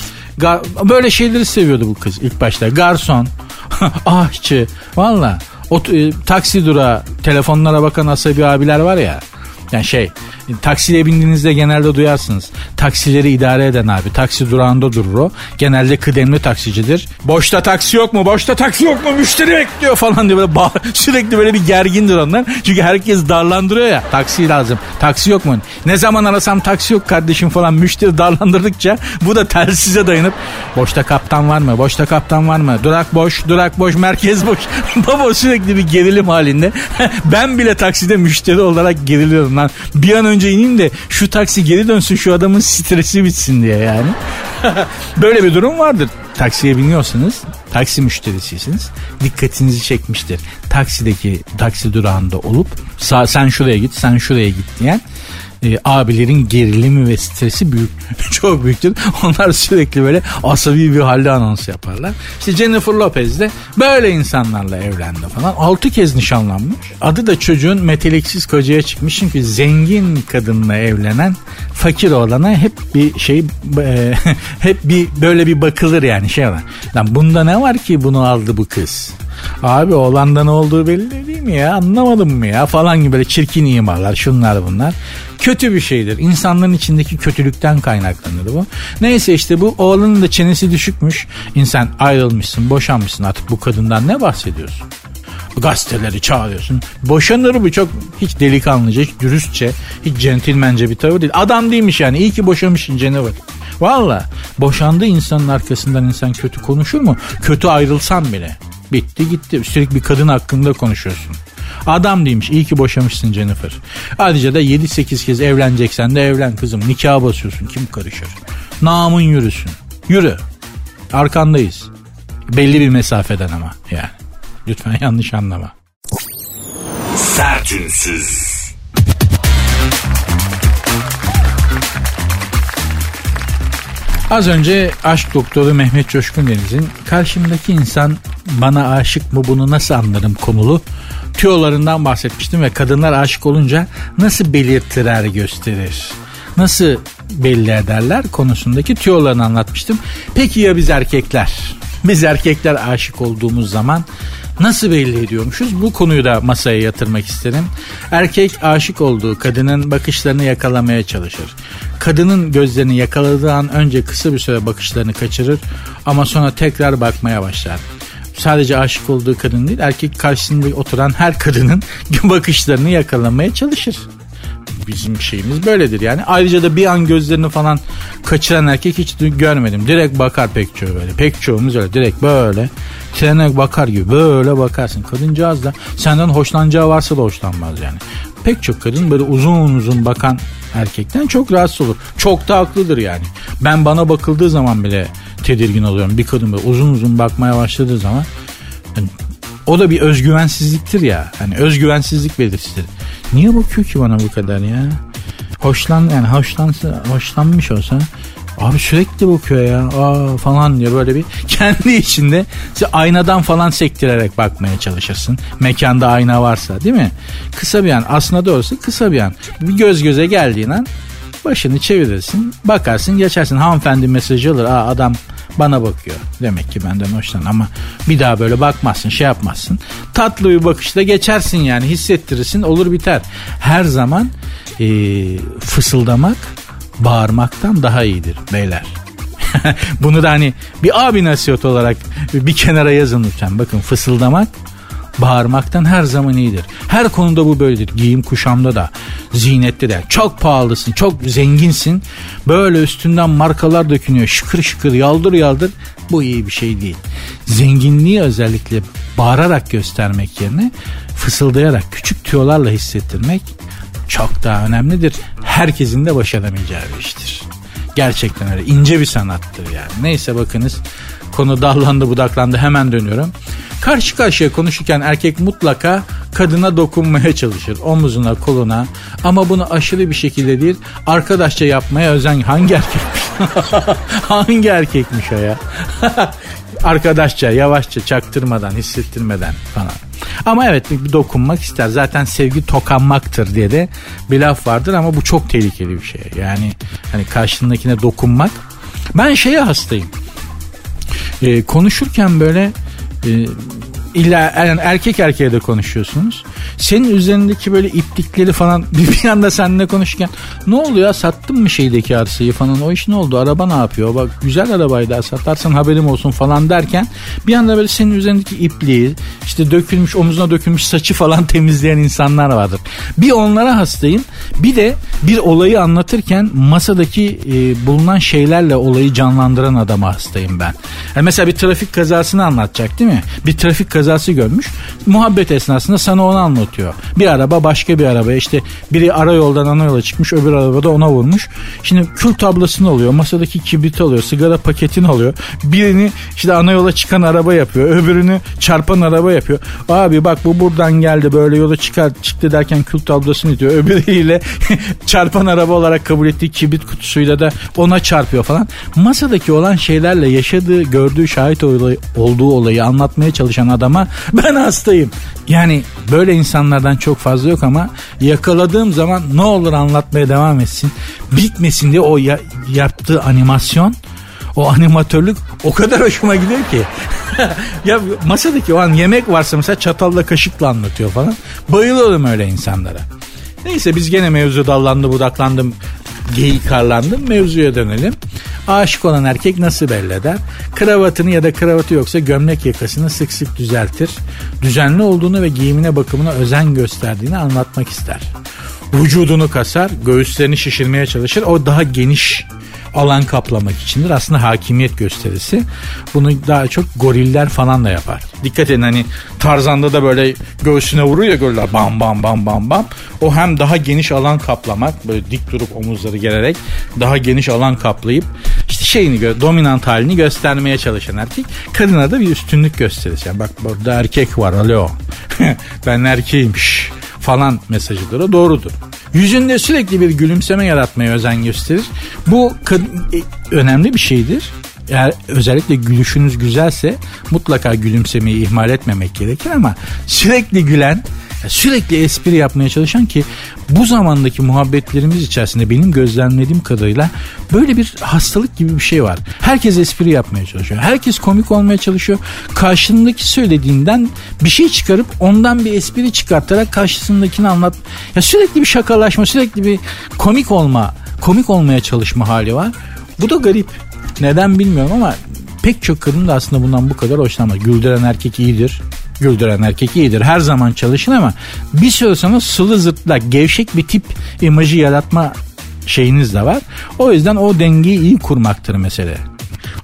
böyle şeyleri seviyordu bu kız ilk başta. Garson, aşçı. Valla o e, taksi durağı telefonlara bakan asabi abiler var ya. Yani şey taksiye bindiğinizde genelde duyarsınız. Taksileri idare eden abi. Taksi durağında durur o. Genelde kıdemli taksicidir. Boşta taksi yok mu? Boşta taksi yok mu? Müşteri bekliyor falan diye böyle bağ- sürekli böyle bir gergindir onlar. Çünkü herkes darlandırıyor ya. Taksi lazım. Taksi yok mu? Ne zaman arasam taksi yok kardeşim falan. Müşteri darlandırdıkça bu da telsize dayanıp boşta kaptan var mı? Boşta kaptan var mı? Durak boş, durak boş, merkez boş. Baba sürekli bir gerilim halinde. ben bile takside müşteri olarak geriliyorum lan. Bir an önce ineyim de şu taksi geri dönsün şu adamın stresi bitsin diye yani. Böyle bir durum vardır. Taksiye biniyorsanız taksi müşterisiyseniz dikkatinizi çekmiştir. Taksideki taksi durağında olup sen şuraya git sen şuraya git diyen e, abilerin gerilimi ve stresi büyük. Çok büyüktür. Onlar sürekli böyle asabi bir halde anons yaparlar. İşte Jennifer Lopez de böyle insanlarla evlendi falan. Altı kez nişanlanmış. Adı da çocuğun meteliksiz kocaya çıkmış. Çünkü zengin kadınla evlenen fakir olana hep bir şey e, hep bir böyle bir bakılır yani şey var. Lan bunda ne var ki bunu aldı bu kız? Abi oğlanda ne olduğu belli değil mi ya anlamadım mı ya falan gibi böyle çirkin imarlar şunlar bunlar. Kötü bir şeydir. İnsanların içindeki kötülükten kaynaklanır bu. Neyse işte bu oğlanın da çenesi düşükmüş. İnsan ayrılmışsın boşanmışsın artık bu kadından ne bahsediyorsun? gazeteleri çağırıyorsun. Boşanır bu çok hiç delikanlıca, hiç dürüstçe, hiç centilmence bir tavır değil. Adam değilmiş yani. İyi ki boşamışsın Cenevre. Valla boşandığı insanın arkasından insan kötü konuşur mu? Kötü ayrılsam bile. Bitti gitti. Üstelik bir kadın hakkında konuşuyorsun. Adam değilmiş. İyi ki boşamışsın Jennifer. Ayrıca da 7-8 kez evleneceksen de evlen kızım. Nikah basıyorsun. Kim karışır? Namın yürüsün. Yürü. Arkandayız. Belli bir mesafeden ama yani. Lütfen yanlış anlama. Sertünsüz. Az önce aşk doktoru Mehmet Coşkun Deniz'in karşımdaki insan bana aşık mı bunu nasıl anlarım konulu tüyolarından bahsetmiştim ve kadınlar aşık olunca nasıl belirtiler gösterir? Nasıl belli ederler konusundaki tüyolarını anlatmıştım. Peki ya biz erkekler? Biz erkekler aşık olduğumuz zaman nasıl belli ediyormuşuz? Bu konuyu da masaya yatırmak isterim. Erkek aşık olduğu kadının bakışlarını yakalamaya çalışır. Kadının gözlerini yakaladığı an önce kısa bir süre bakışlarını kaçırır ama sonra tekrar bakmaya başlar sadece aşık olduğu kadın değil erkek karşısında oturan her kadının bakışlarını yakalamaya çalışır bizim şeyimiz böyledir yani. Ayrıca da bir an gözlerini falan kaçıran erkek hiç görmedim. Direkt bakar pek çoğu böyle. Pek çoğumuz öyle direkt böyle trene bakar gibi böyle bakarsın. Kadıncağız da senden hoşlanacağı varsa da hoşlanmaz yani. Pek çok kadın böyle uzun uzun bakan erkekten çok rahatsız olur. Çok da haklıdır yani. Ben bana bakıldığı zaman bile tedirgin oluyorum. Bir kadın böyle uzun uzun bakmaya başladığı zaman yani o da bir özgüvensizliktir ya. Hani özgüvensizlik belirtisidir. Niye bakıyor ki bana bu kadar ya? Hoşlan yani hoşlansa hoşlanmış olsa Abi sürekli bakıyor ya aa falan diyor böyle bir kendi içinde aynadan falan sektirerek bakmaya çalışırsın. Mekanda ayna varsa değil mi? Kısa bir an aslında doğrusu kısa bir an. Bir göz göze geldiğin an başını çevirirsin bakarsın geçersin hanımefendi mesajı alır aa adam bana bakıyor. Demek ki benden hoşlan ama bir daha böyle bakmazsın şey yapmazsın. Tatlı bir bakışla geçersin yani hissettirirsin olur biter. Her zaman e, fısıldamak bağırmaktan daha iyidir beyler. Bunu da hani bir abi nasihat olarak bir kenara yazın lütfen. Bakın fısıldamak bağırmaktan her zaman iyidir. Her konuda bu böyledir. Giyim kuşamda da, zinette de. Çok pahalısın, çok zenginsin. Böyle üstünden markalar dökünüyor. Şıkır şıkır, yaldır yaldır. Bu iyi bir şey değil. Zenginliği özellikle bağırarak göstermek yerine fısıldayarak, küçük tüyolarla hissettirmek çok daha önemlidir. Herkesin de başaramayacağı bir iştir. Gerçekten öyle ince bir sanattır yani. Neyse bakınız konu dallandı budaklandı hemen dönüyorum. Karşı karşıya konuşurken erkek mutlaka kadına dokunmaya çalışır. Omuzuna, koluna. Ama bunu aşırı bir şekilde değil, arkadaşça yapmaya özen. Hangi erkekmiş? Hangi erkekmiş o ya? arkadaşça, yavaşça, çaktırmadan, hissettirmeden falan. Ama evet bir dokunmak ister. Zaten sevgi tokanmaktır diye de bir laf vardır ama bu çok tehlikeli bir şey. Yani hani karşındakine dokunmak. Ben şeye hastayım. Ee, konuşurken böyle e, illa yani erkek erkeğe de konuşuyorsunuz. Senin üzerindeki böyle iplikleri falan bir anda seninle konuşurken ne oluyor sattın mı şeydeki arsayı falan o iş ne oldu araba ne yapıyor bak güzel arabayı da satarsan haberim olsun falan derken bir anda böyle senin üzerindeki ipliği işte dökülmüş omuzuna dökülmüş saçı falan temizleyen insanlar vardır. Bir onlara hastayım bir de bir olayı anlatırken masadaki e, bulunan şeylerle olayı canlandıran adama hastayım ben. Yani mesela bir trafik kazasını anlatacak değil mi? Bir trafik kazası görmüş. Muhabbet esnasında sana onu anlatıyor. Bir araba başka bir araba işte biri ara yoldan ana yola çıkmış öbür arabada ona vurmuş. Şimdi kül tablasını alıyor masadaki kibrit alıyor sigara paketini alıyor. Birini işte ana yola çıkan araba yapıyor öbürünü çarpan araba yapıyor. Abi bak bu buradan geldi böyle yola çıkar çıktı derken kül tablasını diyor. Öbürüyle çarpan araba olarak kabul ettiği kibrit kutusuyla da ona çarpıyor falan. Masadaki olan şeylerle yaşadığı gördüğü şahit olduğu olayı anlatmaya çalışan adam adama ben hastayım. Yani böyle insanlardan çok fazla yok ama yakaladığım zaman ne olur anlatmaya devam etsin. Bitmesin diye o ya, yaptığı animasyon o animatörlük o kadar hoşuma gidiyor ki. ya masadaki o an yemek varsa mesela çatalla kaşıkla anlatıyor falan. Bayılıyorum öyle insanlara. Neyse biz gene mevzu dallandı budaklandım geyik harlandım mevzuya dönelim. Aşık olan erkek nasıl belli eder? Kravatını ya da kravatı yoksa gömlek yakasını sık sık düzeltir. Düzenli olduğunu ve giyimine bakımına özen gösterdiğini anlatmak ister. Vücudunu kasar, göğüslerini şişirmeye çalışır. O daha geniş alan kaplamak içindir. Aslında hakimiyet gösterisi. Bunu daha çok goriller falan da yapar. Dikkat edin hani Tarzan'da da böyle göğsüne vuruyor ya goriller bam bam bam bam bam. O hem daha geniş alan kaplamak böyle dik durup omuzları gelerek daha geniş alan kaplayıp işte şeyini dominant halini göstermeye çalışan erkek. Kadına da bir üstünlük gösterir. Yani bak burada erkek var alo. ben erkeğimmiş falan mesajıdır doğrudur. Yüzünde sürekli bir gülümseme yaratmaya özen gösterir. Bu e, önemli bir şeydir. Eğer özellikle gülüşünüz güzelse mutlaka gülümsemeyi ihmal etmemek gerekir ama sürekli gülen sürekli espri yapmaya çalışan ki bu zamandaki muhabbetlerimiz içerisinde benim gözlemlediğim kadarıyla böyle bir hastalık gibi bir şey var. Herkes espri yapmaya çalışıyor. Herkes komik olmaya çalışıyor. Karşındaki söylediğinden bir şey çıkarıp ondan bir espri çıkartarak karşısındakini anlat. Ya sürekli bir şakalaşma, sürekli bir komik olma, komik olmaya çalışma hali var. Bu da garip. Neden bilmiyorum ama pek çok kadın da aslında bundan bu kadar hoşlanmaz. Güldüren erkek iyidir. Güldüren erkek iyidir. Her zaman çalışın ama bir süre sonra sılı zırtlak, gevşek bir tip imajı yaratma şeyiniz de var. O yüzden o dengeyi iyi kurmaktır mesele.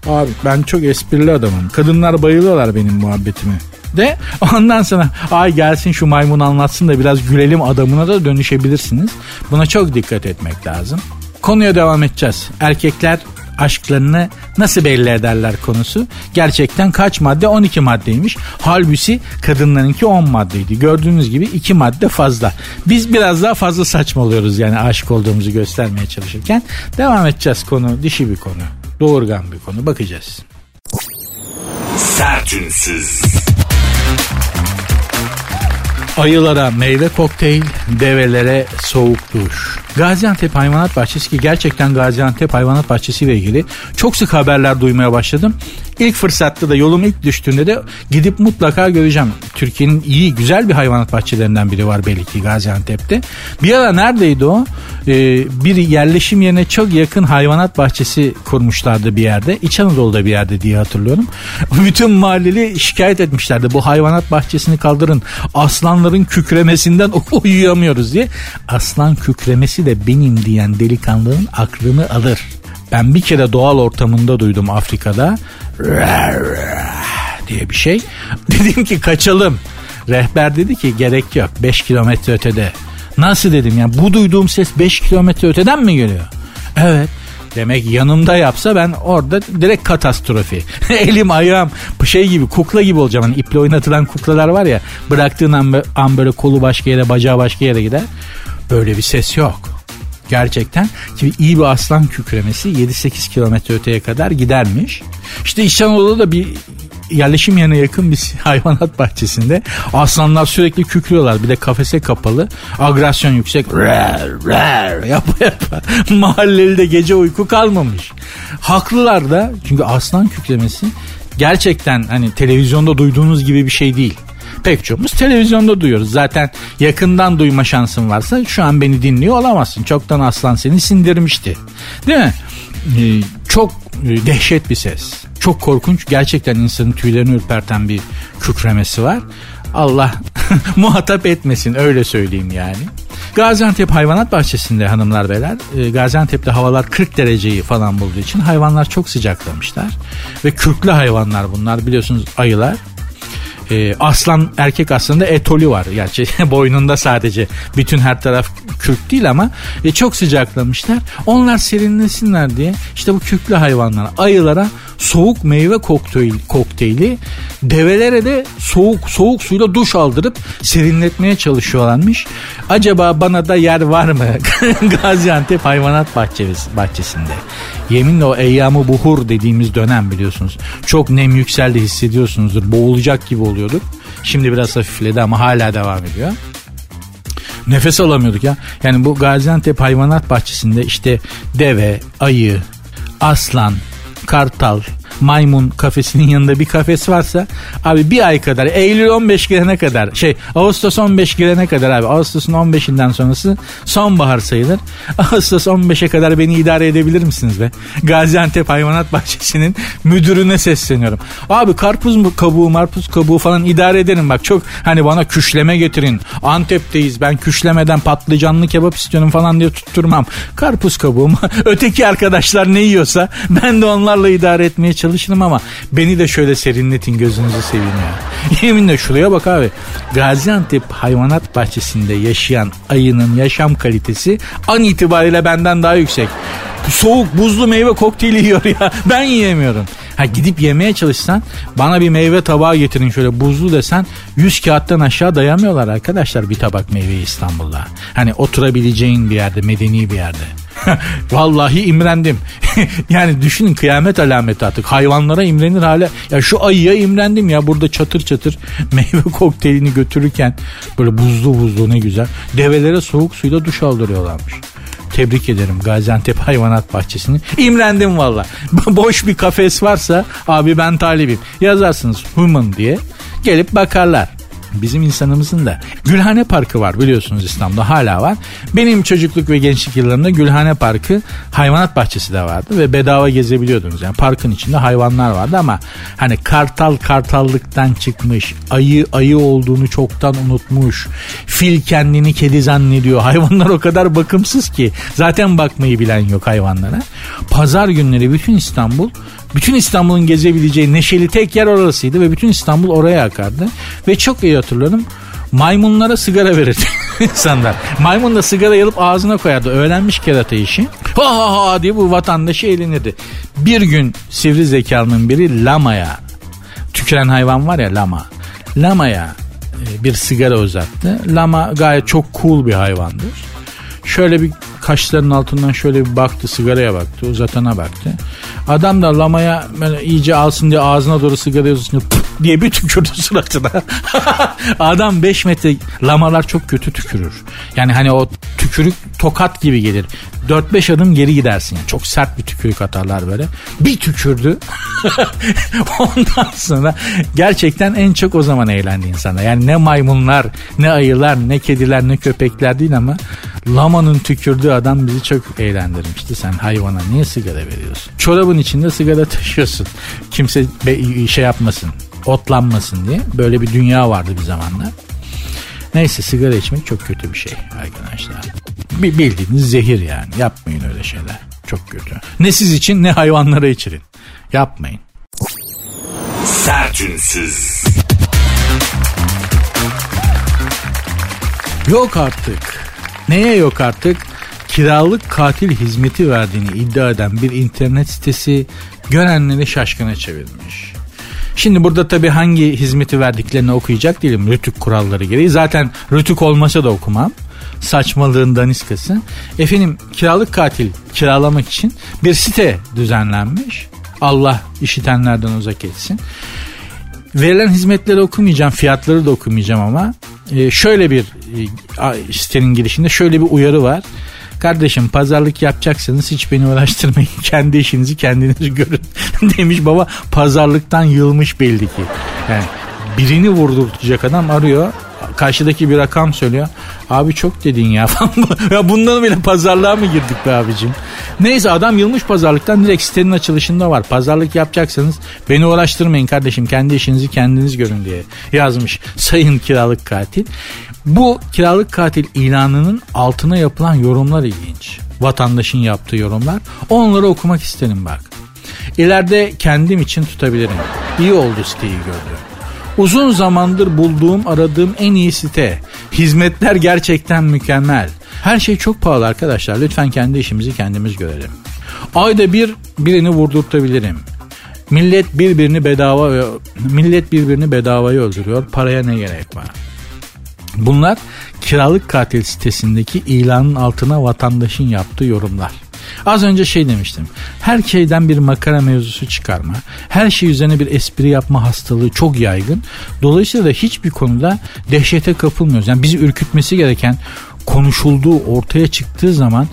Abi ben çok esprili adamım. Kadınlar bayılıyorlar benim muhabbetimi. De ondan sonra ay gelsin şu maymun anlatsın da biraz gülelim adamına da dönüşebilirsiniz. Buna çok dikkat etmek lazım. Konuya devam edeceğiz. Erkekler aşklarını nasıl belli ederler konusu. Gerçekten kaç madde? 12 maddeymiş. Halbuki kadınlarınki 10 maddeydi. Gördüğünüz gibi 2 madde fazla. Biz biraz daha fazla saçmalıyoruz yani aşık olduğumuzu göstermeye çalışırken. Devam edeceğiz konu dişi bir konu. Doğurgan bir konu bakacağız. Sertünsüz. Ayılara meyve kokteyl, develere soğuk duş. Gaziantep Hayvanat Bahçesi ki gerçekten Gaziantep Hayvanat Bahçesi ile ilgili çok sık haberler duymaya başladım. İlk fırsatta da yolum ilk düştüğünde de gidip mutlaka göreceğim. Türkiye'nin iyi güzel bir hayvanat bahçelerinden biri var belli ki Gaziantep'te. Bir ara neredeydi o? Ee, bir yerleşim yerine çok yakın hayvanat bahçesi kurmuşlardı bir yerde. İç Anadolu'da bir yerde diye hatırlıyorum. Bütün mahalleli şikayet etmişlerdi. Bu hayvanat bahçesini kaldırın. Aslanların kükremesinden uyuyamıyoruz diye. Aslan kükremesi de benim diyen delikanlının aklını alır. Ben bir kere doğal ortamında duydum Afrika'da. diye bir şey. Dedim ki kaçalım. Rehber dedi ki gerek yok 5 kilometre ötede. Nasıl dedim ya bu duyduğum ses 5 kilometre öteden mi geliyor? Evet. Demek yanımda yapsa ben orada direkt katastrofi. Elim ayağım şey gibi kukla gibi olacağım. Hani iple oynatılan kuklalar var ya bıraktığın an, an böyle kolu başka yere bacağı başka yere gider. Böyle bir ses yok. Gerçekten ki iyi bir aslan kükremesi 7-8 kilometre öteye kadar gidermiş. İşte İç da bir yerleşim yerine yakın bir hayvanat bahçesinde aslanlar sürekli kükrüyorlar. Bir de kafese kapalı. Agresyon yüksek. Rer, rer, yapa yapa. Mahalleli de gece uyku kalmamış. Haklılar da çünkü aslan kükremesi gerçekten hani televizyonda duyduğunuz gibi bir şey değil pek çoğumuz televizyonda duyuyoruz. Zaten yakından duyma şansın varsa şu an beni dinliyor olamazsın. Çoktan aslan seni sindirmişti. Değil mi? Ee, çok e, dehşet bir ses. Çok korkunç. Gerçekten insanın tüylerini ürperten bir kükremesi var. Allah muhatap etmesin öyle söyleyeyim yani. Gaziantep Hayvanat Bahçesi'nde hanımlar beyler e, Gaziantep'te havalar 40 dereceyi falan bulduğu için hayvanlar çok sıcaklamışlar. Ve kürklü hayvanlar bunlar biliyorsunuz ayılar e, aslan erkek aslında etoli var. Gerçi boynunda sadece bütün her taraf kürk değil ama e, çok sıcaklamışlar. Onlar serinlesinler diye işte bu kürklü hayvanlara ayılara soğuk meyve kokteyli, kokteyli develere de soğuk soğuk suyla duş aldırıp serinletmeye çalışıyorlarmış. Acaba bana da yer var mı Gaziantep Hayvanat Bahçesi, Bahçesi'nde? Yeminle o eyyamı buhur dediğimiz dönem biliyorsunuz. Çok nem yükseldi hissediyorsunuzdur. Boğulacak gibi oluyorduk. Şimdi biraz hafifledi ama hala devam ediyor. Nefes alamıyorduk ya. Yani bu Gaziantep Hayvanat Bahçesi'nde işte deve, ayı, aslan, kartal, maymun kafesinin yanında bir kafes varsa abi bir ay kadar Eylül 15 gelene kadar şey Ağustos 15 gelene kadar abi Ağustos'un 15'inden sonrası sonbahar sayılır. Ağustos 15'e kadar beni idare edebilir misiniz be? Gaziantep Hayvanat Bahçesi'nin müdürüne sesleniyorum. Abi karpuz mu kabuğu marpuz kabuğu falan idare ederim bak çok hani bana küşleme getirin. Antep'teyiz ben küşlemeden patlıcanlı kebap istiyorum falan diye tutturmam. Karpuz kabuğu? Öteki arkadaşlar ne yiyorsa ben de onlarla idare etmeye çalışırım ama beni de şöyle serinletin gözünüzü seveyim ya. Yeminle şuraya bak abi. Gaziantep Hayvanat Bahçesi'nde yaşayan ayının yaşam kalitesi an itibariyle benden daha yüksek. Soğuk buzlu meyve kokteyli yiyor ya. Ben yiyemiyorum. Ha gidip yemeye çalışsan bana bir meyve tabağı getirin şöyle buzlu desen 100 kağıttan aşağı dayamıyorlar arkadaşlar bir tabak meyveyi İstanbul'da. Hani oturabileceğin bir yerde medeni bir yerde. Vallahi imrendim. yani düşünün kıyamet alameti artık. Hayvanlara imrenir hale. Ya şu ayıya imrendim ya burada çatır çatır meyve kokteylini götürürken böyle buzlu buzlu ne güzel. Develere soğuk suyla duş aldırıyorlarmış. Tebrik ederim Gaziantep Hayvanat Bahçesi'ni. İmrendim valla. Boş bir kafes varsa abi ben talibim. Yazarsınız human diye gelip bakarlar bizim insanımızın da. Gülhane Parkı var biliyorsunuz İstanbul'da hala var. Benim çocukluk ve gençlik yıllarımda Gülhane Parkı hayvanat bahçesi de vardı ve bedava gezebiliyordunuz. Yani parkın içinde hayvanlar vardı ama hani kartal kartallıktan çıkmış, ayı ayı olduğunu çoktan unutmuş, fil kendini kedi zannediyor. Hayvanlar o kadar bakımsız ki zaten bakmayı bilen yok hayvanlara. Pazar günleri bütün İstanbul bütün İstanbul'un gezebileceği neşeli tek yer orasıydı ve bütün İstanbul oraya akardı. Ve çok iyi hatırlıyorum maymunlara sigara verirdi insanlar. Maymun da sigara yalıp ağzına koyardı. Öğrenmiş kerata işi. Ha ha ha diye bu vatandaşı eğlenirdi. Bir gün sivri zekalının biri lamaya, tüküren hayvan var ya lama. Lamaya e, bir sigara uzattı. Lama gayet çok cool bir hayvandır. Şöyle bir kaşlarının altından şöyle bir baktı sigaraya baktı uzatana baktı. Adam da lamaya iyice alsın diye ağzına doğru sigara uzatınca diye bir tükürdü suratına. Adam 5 metre lamalar çok kötü tükürür. Yani hani o tükürük tokat gibi gelir. 4-5 adım geri gidersin. Yani çok sert bir tükürük atarlar böyle. Bir tükürdü. Ondan sonra gerçekten en çok o zaman eğlendi insanlar. Yani ne maymunlar, ne ayılar, ne kediler, ne köpekler değil ama lamanın tükürdüğü adam bizi çok eğlendirmişti. Sen hayvana niye sigara veriyorsun? Çorabın içinde sigara taşıyorsun. Kimse be- şey yapmasın, otlanmasın diye. Böyle bir dünya vardı bir zamanlar. Neyse sigara içmek çok kötü bir şey arkadaşlar. Bir bildiğiniz zehir yani. Yapmayın öyle şeyler. Çok kötü. Ne siz için ne hayvanlara içirin. Yapmayın. Sertünsüz. Yok artık. Neye yok artık? Kiralık katil hizmeti verdiğini iddia eden bir internet sitesi görenleri şaşkına çevirmiş. Şimdi burada tabii hangi hizmeti verdiklerini okuyacak değilim. Rütük kuralları gereği. Zaten rütük olmasa da okumam. Saçmalığın daniskası. Efendim kiralık katil kiralamak için bir site düzenlenmiş. Allah işitenlerden uzak etsin. Verilen hizmetleri okumayacağım, fiyatları da okumayacağım ama e, şöyle bir e, sitenin girişinde şöyle bir uyarı var. Kardeşim pazarlık yapacaksanız hiç beni uğraştırmayın. Kendi işinizi kendiniz görün demiş baba. Pazarlıktan yılmış belli ki. Yani birini vurdurtacak adam arıyor. Karşıdaki bir rakam söylüyor. Abi çok dedin ya. ya bundan bile pazarlığa mı girdik be abicim? Neyse adam yılmış pazarlıktan direkt sitenin açılışında var. Pazarlık yapacaksanız beni uğraştırmayın kardeşim. Kendi işinizi kendiniz görün diye yazmış sayın kiralık katil. Bu kiralık katil ilanının altına yapılan yorumlar ilginç. Vatandaşın yaptığı yorumlar. Onları okumak isterim bak. İleride kendim için tutabilirim. İyi oldu siteyi gördüm. Uzun zamandır bulduğum aradığım en iyi site. Hizmetler gerçekten mükemmel. Her şey çok pahalı arkadaşlar. Lütfen kendi işimizi kendimiz görelim. Ayda bir birini vurdurtabilirim. Millet birbirini bedava millet birbirini bedavaya öldürüyor. Paraya ne gerek var? Bunlar kiralık katil sitesindeki ilanın altına vatandaşın yaptığı yorumlar. Az önce şey demiştim. Her şeyden bir makara mevzusu çıkarma, her şey üzerine bir espri yapma hastalığı çok yaygın. Dolayısıyla da hiçbir konuda dehşete kapılmıyoruz. Yani bizi ürkütmesi gereken konuşulduğu ortaya çıktığı zaman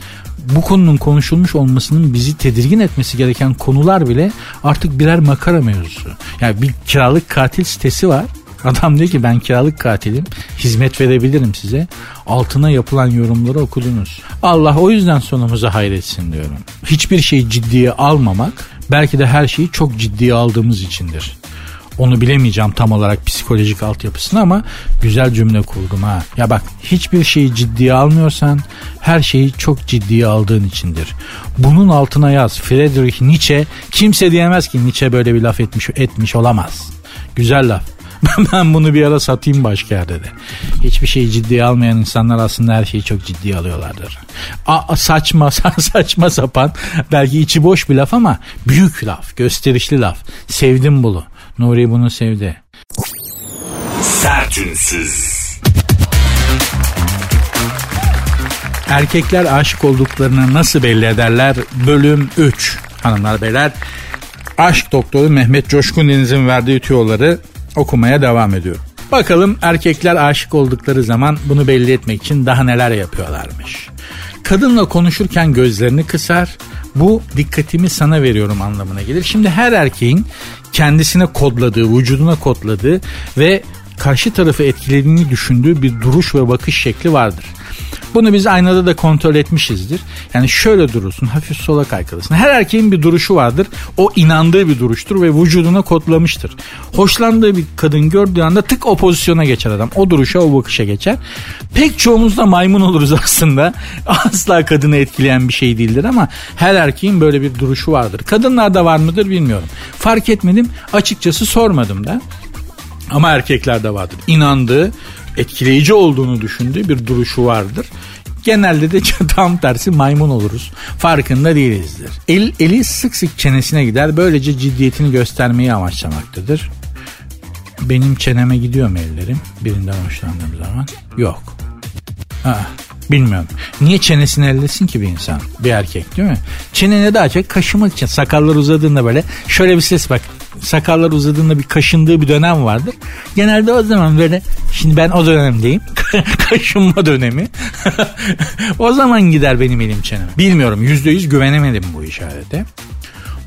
bu konunun konuşulmuş olmasının bizi tedirgin etmesi gereken konular bile artık birer makara mevzusu. Yani bir kiralık katil sitesi var. Adam diyor ki ben kiralık katilim. Hizmet verebilirim size. Altına yapılan yorumları okudunuz. Allah o yüzden sonumuzu hayretsin diyorum. Hiçbir şeyi ciddiye almamak belki de her şeyi çok ciddiye aldığımız içindir. Onu bilemeyeceğim tam olarak psikolojik altyapısını ama güzel cümle kurdum ha. Ya bak hiçbir şeyi ciddiye almıyorsan her şeyi çok ciddiye aldığın içindir. Bunun altına yaz Friedrich Nietzsche kimse diyemez ki Nietzsche böyle bir laf etmiş etmiş olamaz. Güzel laf. Ben bunu bir ara satayım başka yerde de. Hiçbir şeyi ciddiye almayan insanlar aslında her şeyi çok ciddiye alıyorlardır. A, saçma saçma sapan belki içi boş bir laf ama büyük laf, gösterişli laf. Sevdim bunu. Nuri bunu sevdi. Sertünsüz. Erkekler aşık olduklarını nasıl belli ederler? Bölüm 3. Hanımlar beyler. Aşk doktoru Mehmet Coşkun Deniz'in verdiği tüyoları okumaya devam ediyorum. Bakalım erkekler aşık oldukları zaman bunu belli etmek için daha neler yapıyorlarmış. Kadınla konuşurken gözlerini kısar. Bu dikkatimi sana veriyorum anlamına gelir. Şimdi her erkeğin kendisine kodladığı, vücuduna kodladığı ve karşı tarafı etkilediğini düşündüğü bir duruş ve bakış şekli vardır. Bunu biz aynada da kontrol etmişizdir. Yani şöyle durursun hafif sola kaykılısın. Her erkeğin bir duruşu vardır. O inandığı bir duruştur ve vücuduna kodlamıştır. Hoşlandığı bir kadın gördüğü anda tık o pozisyona geçer adam. O duruşa o bakışa geçer. Pek çoğumuz da maymun oluruz aslında. Asla kadını etkileyen bir şey değildir ama her erkeğin böyle bir duruşu vardır. Kadınlarda var mıdır bilmiyorum. Fark etmedim. Açıkçası sormadım da. Ama erkeklerde vardır. İnandığı, etkileyici olduğunu düşündüğü bir duruşu vardır. Genelde de tam tersi maymun oluruz. Farkında değilizdir. El, eli sık sık çenesine gider. Böylece ciddiyetini göstermeyi amaçlamaktadır. Benim çeneme gidiyor mu ellerim? Birinden hoşlandığım zaman. Yok. Aa, bilmiyorum. Niye çenesini ellesin ki bir insan? Bir erkek değil mi? Çenene daha çok için. Sakallar uzadığında böyle şöyle bir ses bak sakallar uzadığında bir kaşındığı bir dönem vardır. Genelde o zaman böyle şimdi ben o dönemdeyim. Kaşınma dönemi. o zaman gider benim elim çeneme. Bilmiyorum yüzde yüz güvenemedim bu işarete.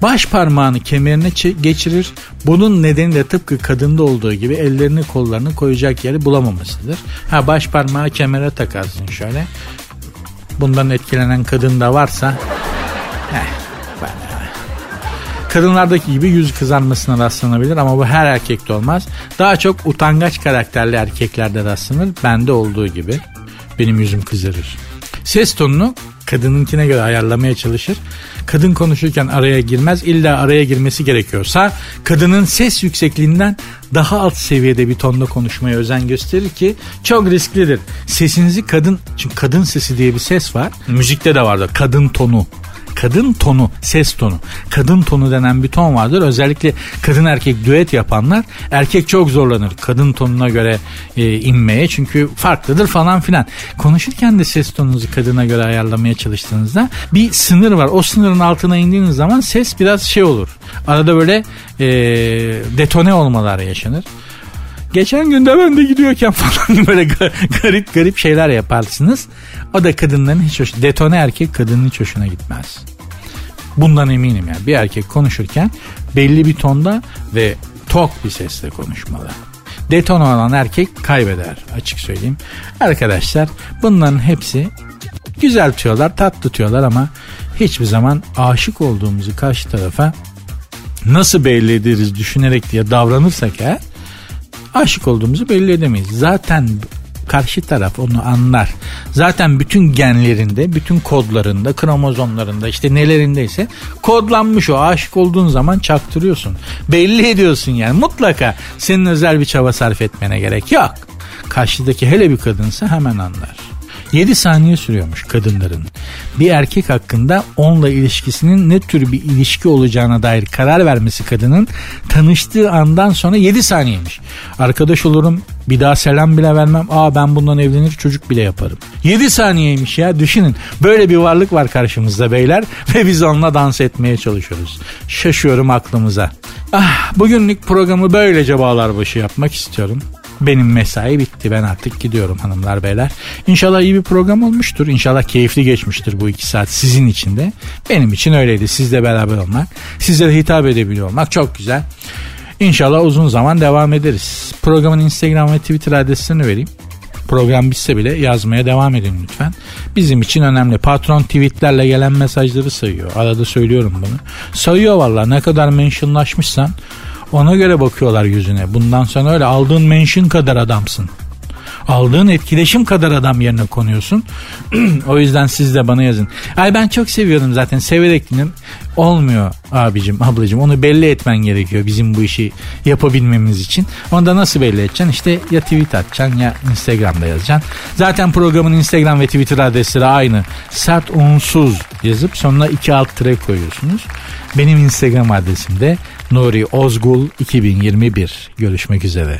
Baş parmağını kemerine geçirir. Bunun nedeni de tıpkı kadında olduğu gibi ellerini kollarını koyacak yeri bulamamasıdır. Ha baş parmağı kemere takarsın şöyle. Bundan etkilenen kadın da varsa heh, Kadınlardaki gibi yüz kızarmasına rastlanabilir ama bu her erkekte olmaz. Daha çok utangaç karakterli erkeklerde rastlanır. Bende olduğu gibi. Benim yüzüm kızarır. Ses tonunu kadınınkine göre ayarlamaya çalışır. Kadın konuşurken araya girmez. İlla araya girmesi gerekiyorsa kadının ses yüksekliğinden daha alt seviyede bir tonda konuşmaya özen gösterir ki çok risklidir. Sesinizi kadın çünkü kadın sesi diye bir ses var. Müzikte de vardır kadın tonu kadın tonu, ses tonu. Kadın tonu denen bir ton vardır. Özellikle kadın erkek düet yapanlar erkek çok zorlanır kadın tonuna göre e, inmeye. Çünkü farklıdır falan filan. Konuşurken de ses tonunuzu kadına göre ayarlamaya çalıştığınızda bir sınır var. O sınırın altına indiğiniz zaman ses biraz şey olur. Arada böyle e, detone olmalar yaşanır. Geçen günde ben de gidiyorken falan böyle garip garip şeyler yaparsınız. O da kadınların hiç hoş. Detone erkek kadının hiç hoşuna gitmez. Bundan eminim yani. Bir erkek konuşurken belli bir tonda ve tok bir sesle konuşmalı. Deton olan erkek kaybeder açık söyleyeyim. Arkadaşlar bunların hepsi güzel tutuyorlar, tat tutuyorlar ama hiçbir zaman aşık olduğumuzu karşı tarafa nasıl belli ederiz düşünerek diye davranırsak eğer aşık olduğumuzu belli edemeyiz. Zaten karşı taraf onu anlar. Zaten bütün genlerinde, bütün kodlarında, kromozomlarında işte nelerindeyse kodlanmış o. Aşık olduğun zaman çaktırıyorsun. Belli ediyorsun yani. Mutlaka senin özel bir çaba sarf etmene gerek yok. Karşıdaki hele bir kadınsa hemen anlar. 7 saniye sürüyormuş kadınların. Bir erkek hakkında onunla ilişkisinin ne tür bir ilişki olacağına dair karar vermesi kadının tanıştığı andan sonra 7 saniyeymiş. Arkadaş olurum bir daha selam bile vermem. Aa ben bundan evlenir çocuk bile yaparım. 7 saniyeymiş ya düşünün. Böyle bir varlık var karşımızda beyler ve biz onunla dans etmeye çalışıyoruz. Şaşıyorum aklımıza. Ah bugünlük programı böylece bağlar başı yapmak istiyorum. Benim mesai bitti. Ben artık gidiyorum hanımlar beyler. İnşallah iyi bir program olmuştur. İnşallah keyifli geçmiştir bu iki saat sizin için de. Benim için öyleydi. Sizle beraber olmak. Sizlere hitap edebiliyor olmak çok güzel. İnşallah uzun zaman devam ederiz. Programın Instagram ve Twitter adreslerini vereyim. Program bitse bile yazmaya devam edin lütfen. Bizim için önemli. Patron tweetlerle gelen mesajları sayıyor. Arada söylüyorum bunu. Sayıyor valla ne kadar mentionlaşmışsan ona göre bakıyorlar yüzüne. Bundan sonra öyle aldığın mention kadar adamsın aldığın etkileşim kadar adam yerine konuyorsun. o yüzden siz de bana yazın. Ay ben çok seviyorum zaten severek dinledim. Olmuyor abicim ablacım onu belli etmen gerekiyor bizim bu işi yapabilmemiz için. Onu da nasıl belli edeceksin? İşte ya tweet atacaksın ya Instagram'da yazacaksın. Zaten programın Instagram ve Twitter adresleri aynı. Sert unsuz yazıp sonuna iki alt tire koyuyorsunuz. Benim Instagram adresim de Nuri Ozgul 2021. Görüşmek üzere.